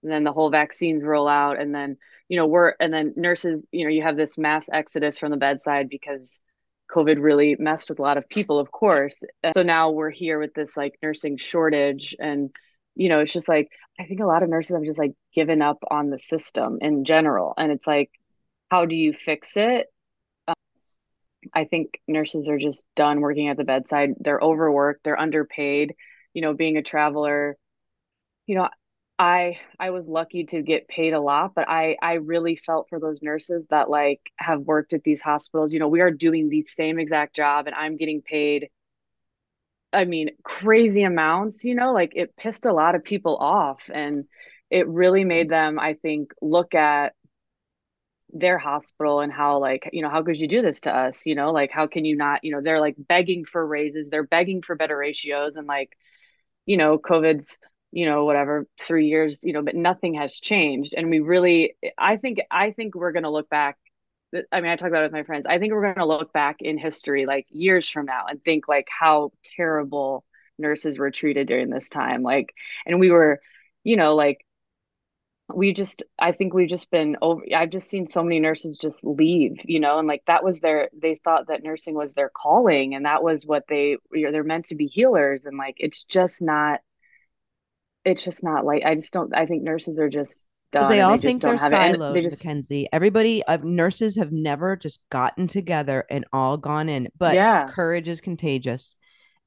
S3: And then the whole vaccines roll out. And then, you know, we're, and then nurses, you know, you have this mass exodus from the bedside because COVID really messed with a lot of people, of course. So now we're here with this like nursing shortage. And, you know, it's just like, I think a lot of nurses have just like given up on the system in general. And it's like, how do you fix it? Um, I think nurses are just done working at the bedside. They're overworked, they're underpaid. You know, being a traveler, you know, I I was lucky to get paid a lot, but I I really felt for those nurses that like have worked at these hospitals. You know, we are doing the same exact job and I'm getting paid I mean, crazy amounts, you know, like it pissed a lot of people off and it really made them I think look at their hospital and how like you know how could you do this to us you know like how can you not you know they're like begging for raises they're begging for better ratios and like you know covid's you know whatever 3 years you know but nothing has changed. And we really i think i think we're going to look back i mean i talk about it with my friends. I think we're going to look back in history like years from now and think like how terrible nurses were treated during this time. Like and we were you know like we just i think we've just been over i've just seen so many nurses just leave you know and like that was their they thought that nursing was their calling and that was what they you know, they're meant to be healers. And like it's just not it's just not like I just don't. I think nurses are just done.
S2: They all
S3: they
S2: think they're siloed,
S3: they just,
S2: Mackenzie. Everybody, uh, nurses have never just gotten together and all gone in. But
S3: yeah.
S2: courage is contagious,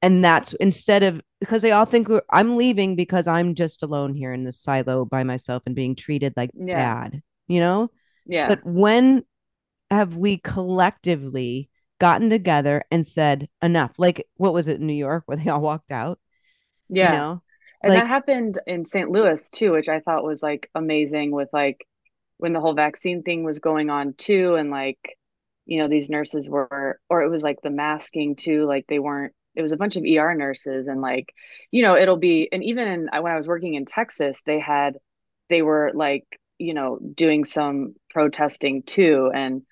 S2: and that's instead of because they all think I'm leaving because I'm just alone here in this silo by myself and being treated like
S3: yeah.
S2: bad. You know.
S3: Yeah.
S2: But when have we collectively gotten together and said enough? Like what was it in New York where they all walked out?
S3: Yeah.
S2: You know?
S3: And
S2: like,
S3: that happened in St. Louis too, which I thought was like amazing with like when the whole vaccine thing was going on too. And like, you know, these nurses were, or it was like the masking too, like they weren't, it was a bunch of ER nurses and like, you know, it'll be, and even in, when I was working in Texas, they had, they were like, you know, doing some protesting too. And,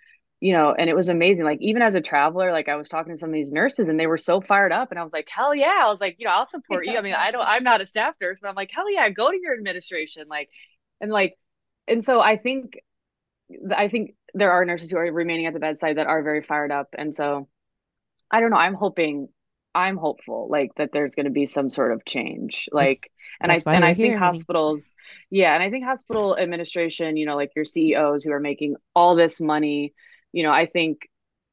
S3: you know, and it was amazing. Like even as a traveler, like I was talking to some of these nurses and they were so fired up and I was like, hell yeah. I was like, you know, I'll support you. I mean, I don't, I'm not a staff nurse, but I'm like, hell yeah, go to your administration. Like, and like, and so I think, I think there are nurses who are remaining at the bedside that are very fired up. And so I don't know. I'm hoping, I'm hopeful like that there's going to be some sort of change. Like,
S2: that's,
S3: and I, and I think
S2: here.
S3: hospitals, yeah. And I think hospital administration, you know, like your CEOs who are making all this money, you know, I think,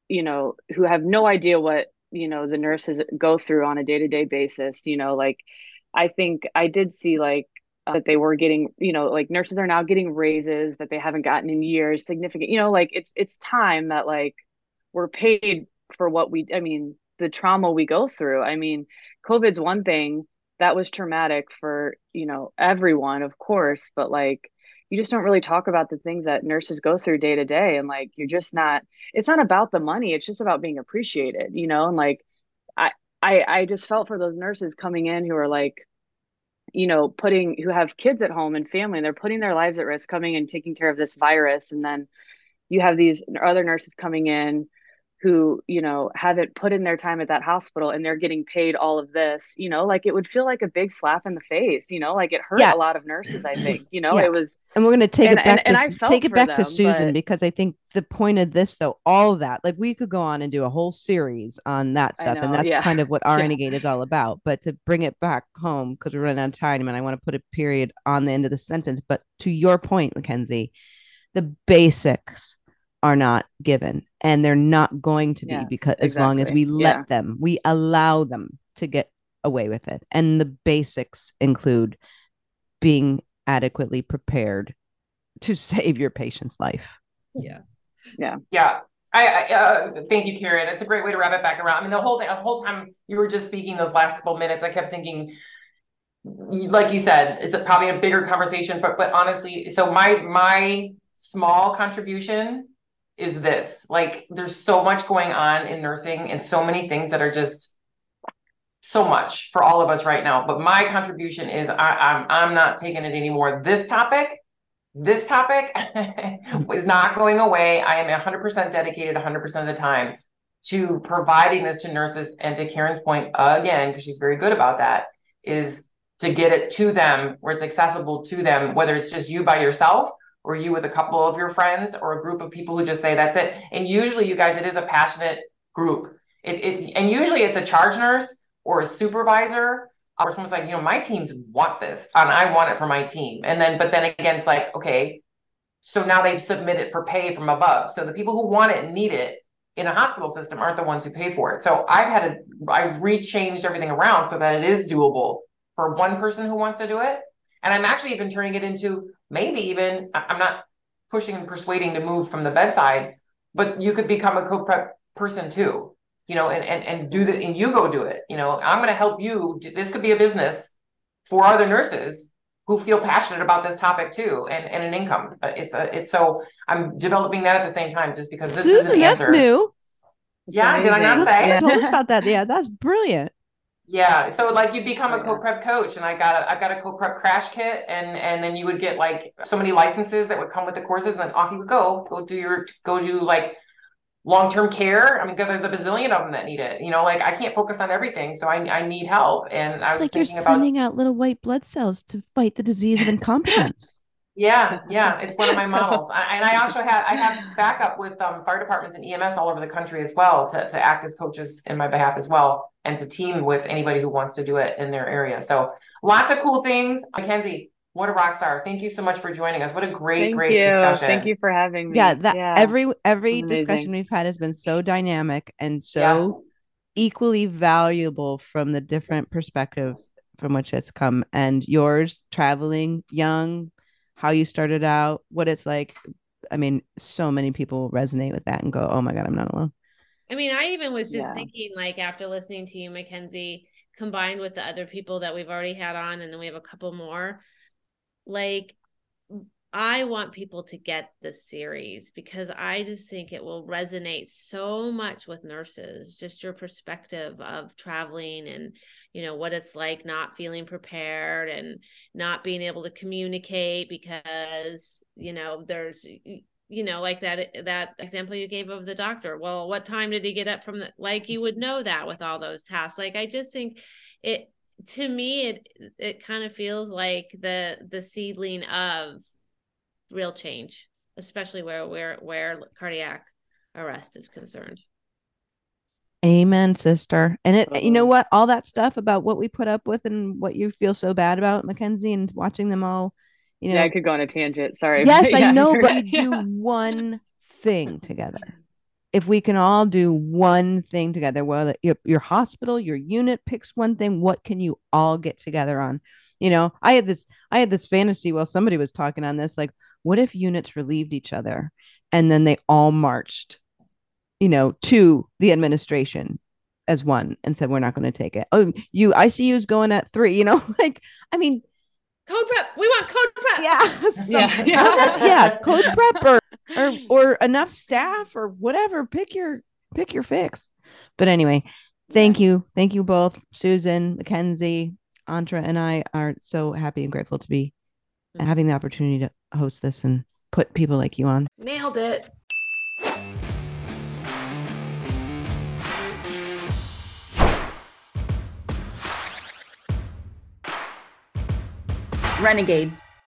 S3: you know, who have no idea what, you know, the nurses go through on a day to day basis, you know, like I think I did see like uh, that they were getting, you know, like nurses are now getting raises that they haven't gotten in years, significant, you know, like it's, it's time that like we're paid for what we, I mean, the trauma we go through. I mean, COVID's one thing that was traumatic for, you know, everyone, of course, but like, you just don't really talk about the things that nurses go through day to day and like you're just not it's not about the money it's just about being appreciated you know and like i i i just felt for those nurses coming in who are like you know putting who have kids at home and family and they're putting their lives at risk coming and taking care of this virus and then you have these other nurses coming in who you know haven't put in their time at that hospital and they're getting paid all of this you know like it would feel like a big slap in the face you know like it hurt
S2: yeah.
S3: a lot of nurses i think you know
S2: yeah.
S3: it was
S2: and we're going to take
S3: and,
S2: it back
S3: and,
S2: to
S3: and
S2: take it back
S3: them,
S2: to susan
S3: but...
S2: because i think the point of this though all of that like we could go on and do a whole series on that stuff
S3: know,
S2: and that's
S3: yeah.
S2: kind of what our RNegade is all about but to bring it back home because we're running out of time and i want to put a period on the end of the sentence but to your point mackenzie the basics are not given and they're not going to be
S3: yes,
S2: because
S3: exactly.
S2: as long as we let
S3: yeah.
S2: them we allow them to get away with it and the basics include being adequately prepared to save your patient's life
S1: yeah
S3: yeah
S4: yeah I, I uh, thank you, Karen. It's a great way to wrap it back around. I mean, the whole thing, the whole time you were just speaking those last couple minutes, I kept thinking, like you said, it's a, probably a bigger conversation. But but honestly, so my my small contribution is this. Like there's so much going on in nursing and so many things that are just so much for all of us right now. But my contribution is I, I'm, I'm not taking it anymore. This topic this topic is not going away. I am 100% dedicated 100% of the time to providing this to nurses. And to karen's point again because she's very good about that is to get it to them where it's accessible to them whether it's just you by yourself or you with a couple of your friends or a group of people who just say that's it. And usually, you guys, it is a passionate group. It, it and usually it's a charge nurse or a supervisor uh, or someone's like, you know, my teams want this and I want it for my team. And then, but then again, it's like, okay, so now they've submitted for pay from above. So the people who want it and need it in a hospital system aren't the ones who pay for it. So I've had to, I've rechanged everything around so that it is doable for one person who wants to do it. And I'm actually even turning it into maybe even, I'm not pushing and persuading to move from the bedside, but you could become a code prep person too, you know, and, and, and do the, and you go do it, you know, I'm going to help you. This could be a business for other nurses who feel passionate about this topic too and, and an income. Uh, it's a, it's so I'm developing that at the same time just because this
S2: Susan,
S4: is
S2: that's new.
S4: Yeah, did I not say?
S3: Yeah.
S2: Told us about that. Yeah, that's brilliant.
S4: Yeah, so like you become a
S3: code
S4: prep coach, and I got a I've got a code prep crash kit, and and then you would get like so many licenses that would come with the courses, and then off you would go, go do your go do like long-term care. I mean, there's a bazillion of them that need it. You know, like I can't focus on everything, so I I need help, and I
S2: It's
S4: was
S2: like you're
S4: thinking about
S2: sending out little white blood cells to fight the disease of incompetence.
S4: Yeah, yeah, it's one of my models, I, and I actually have I have backup with um, fire departments and EMS all over the country as well to to act as coaches in my behalf as well, and to team with anybody who wants to do it in their area. So lots of cool things. Mackenzie, what a rock star! Thank you so much for joining us. What a great,
S3: Thank
S4: great
S3: you.
S4: discussion.
S3: Thank you for having me.
S2: yeah, that every every
S3: amazing.
S2: discussion we've had has been so dynamic and so
S4: Yeah.
S2: equally valuable from the different perspective from which it's come and yours traveling young how you started out what it's like i mean so many people resonate with that and go oh my god i'm not alone
S1: I mean, I even was just
S3: Yeah.
S1: thinking, like, after listening to you, Mackenzie, combined with the other people that we've already had on, and then we have a couple more, like, I want people to get this series because I just think it will resonate so much with nurses, just your perspective of traveling and, you know, what it's like not feeling prepared and not being able to communicate because, you know, there's, you know like that eh, that example you gave of the doctor. Well what time did he get up from the like you would know that with all those tasks. Like i just think it to me it it kind of feels like the the seedling of real change especially where where where cardiac arrest is concerned
S2: amen sister and it you know
S3: uh-huh.
S2: what all that stuff about what we put up with and what you feel so bad about mackenzie and watching them all you know
S3: yeah, I could go on a tangent. Sorry.
S2: yes
S3: but
S2: i know
S3: you're
S2: but
S3: right.
S2: you do one thing together if we can all do one thing together, well, your, your hospital, your unit picks one thing, what can you all get together on? You know, I had this, I had this fantasy while somebody was talking on this, like, what if units relieved each other and then they all marched, you know, to the administration as one and said, we're not going to take it. Oh, you ICU is going at three, you know, like, I mean,
S1: code prep we want code prep
S2: yeah, something.
S3: Yeah.
S2: Well, that- yeah, code prep or, or or enough staff or whatever. Pick your pick your fix. But anyway, thank you, thank you both, Susan, Mackenzie, Andra, and I are so happy and grateful to be. Having the opportunity to host this and put people like you on.
S1: nailed it
S5: Renegades.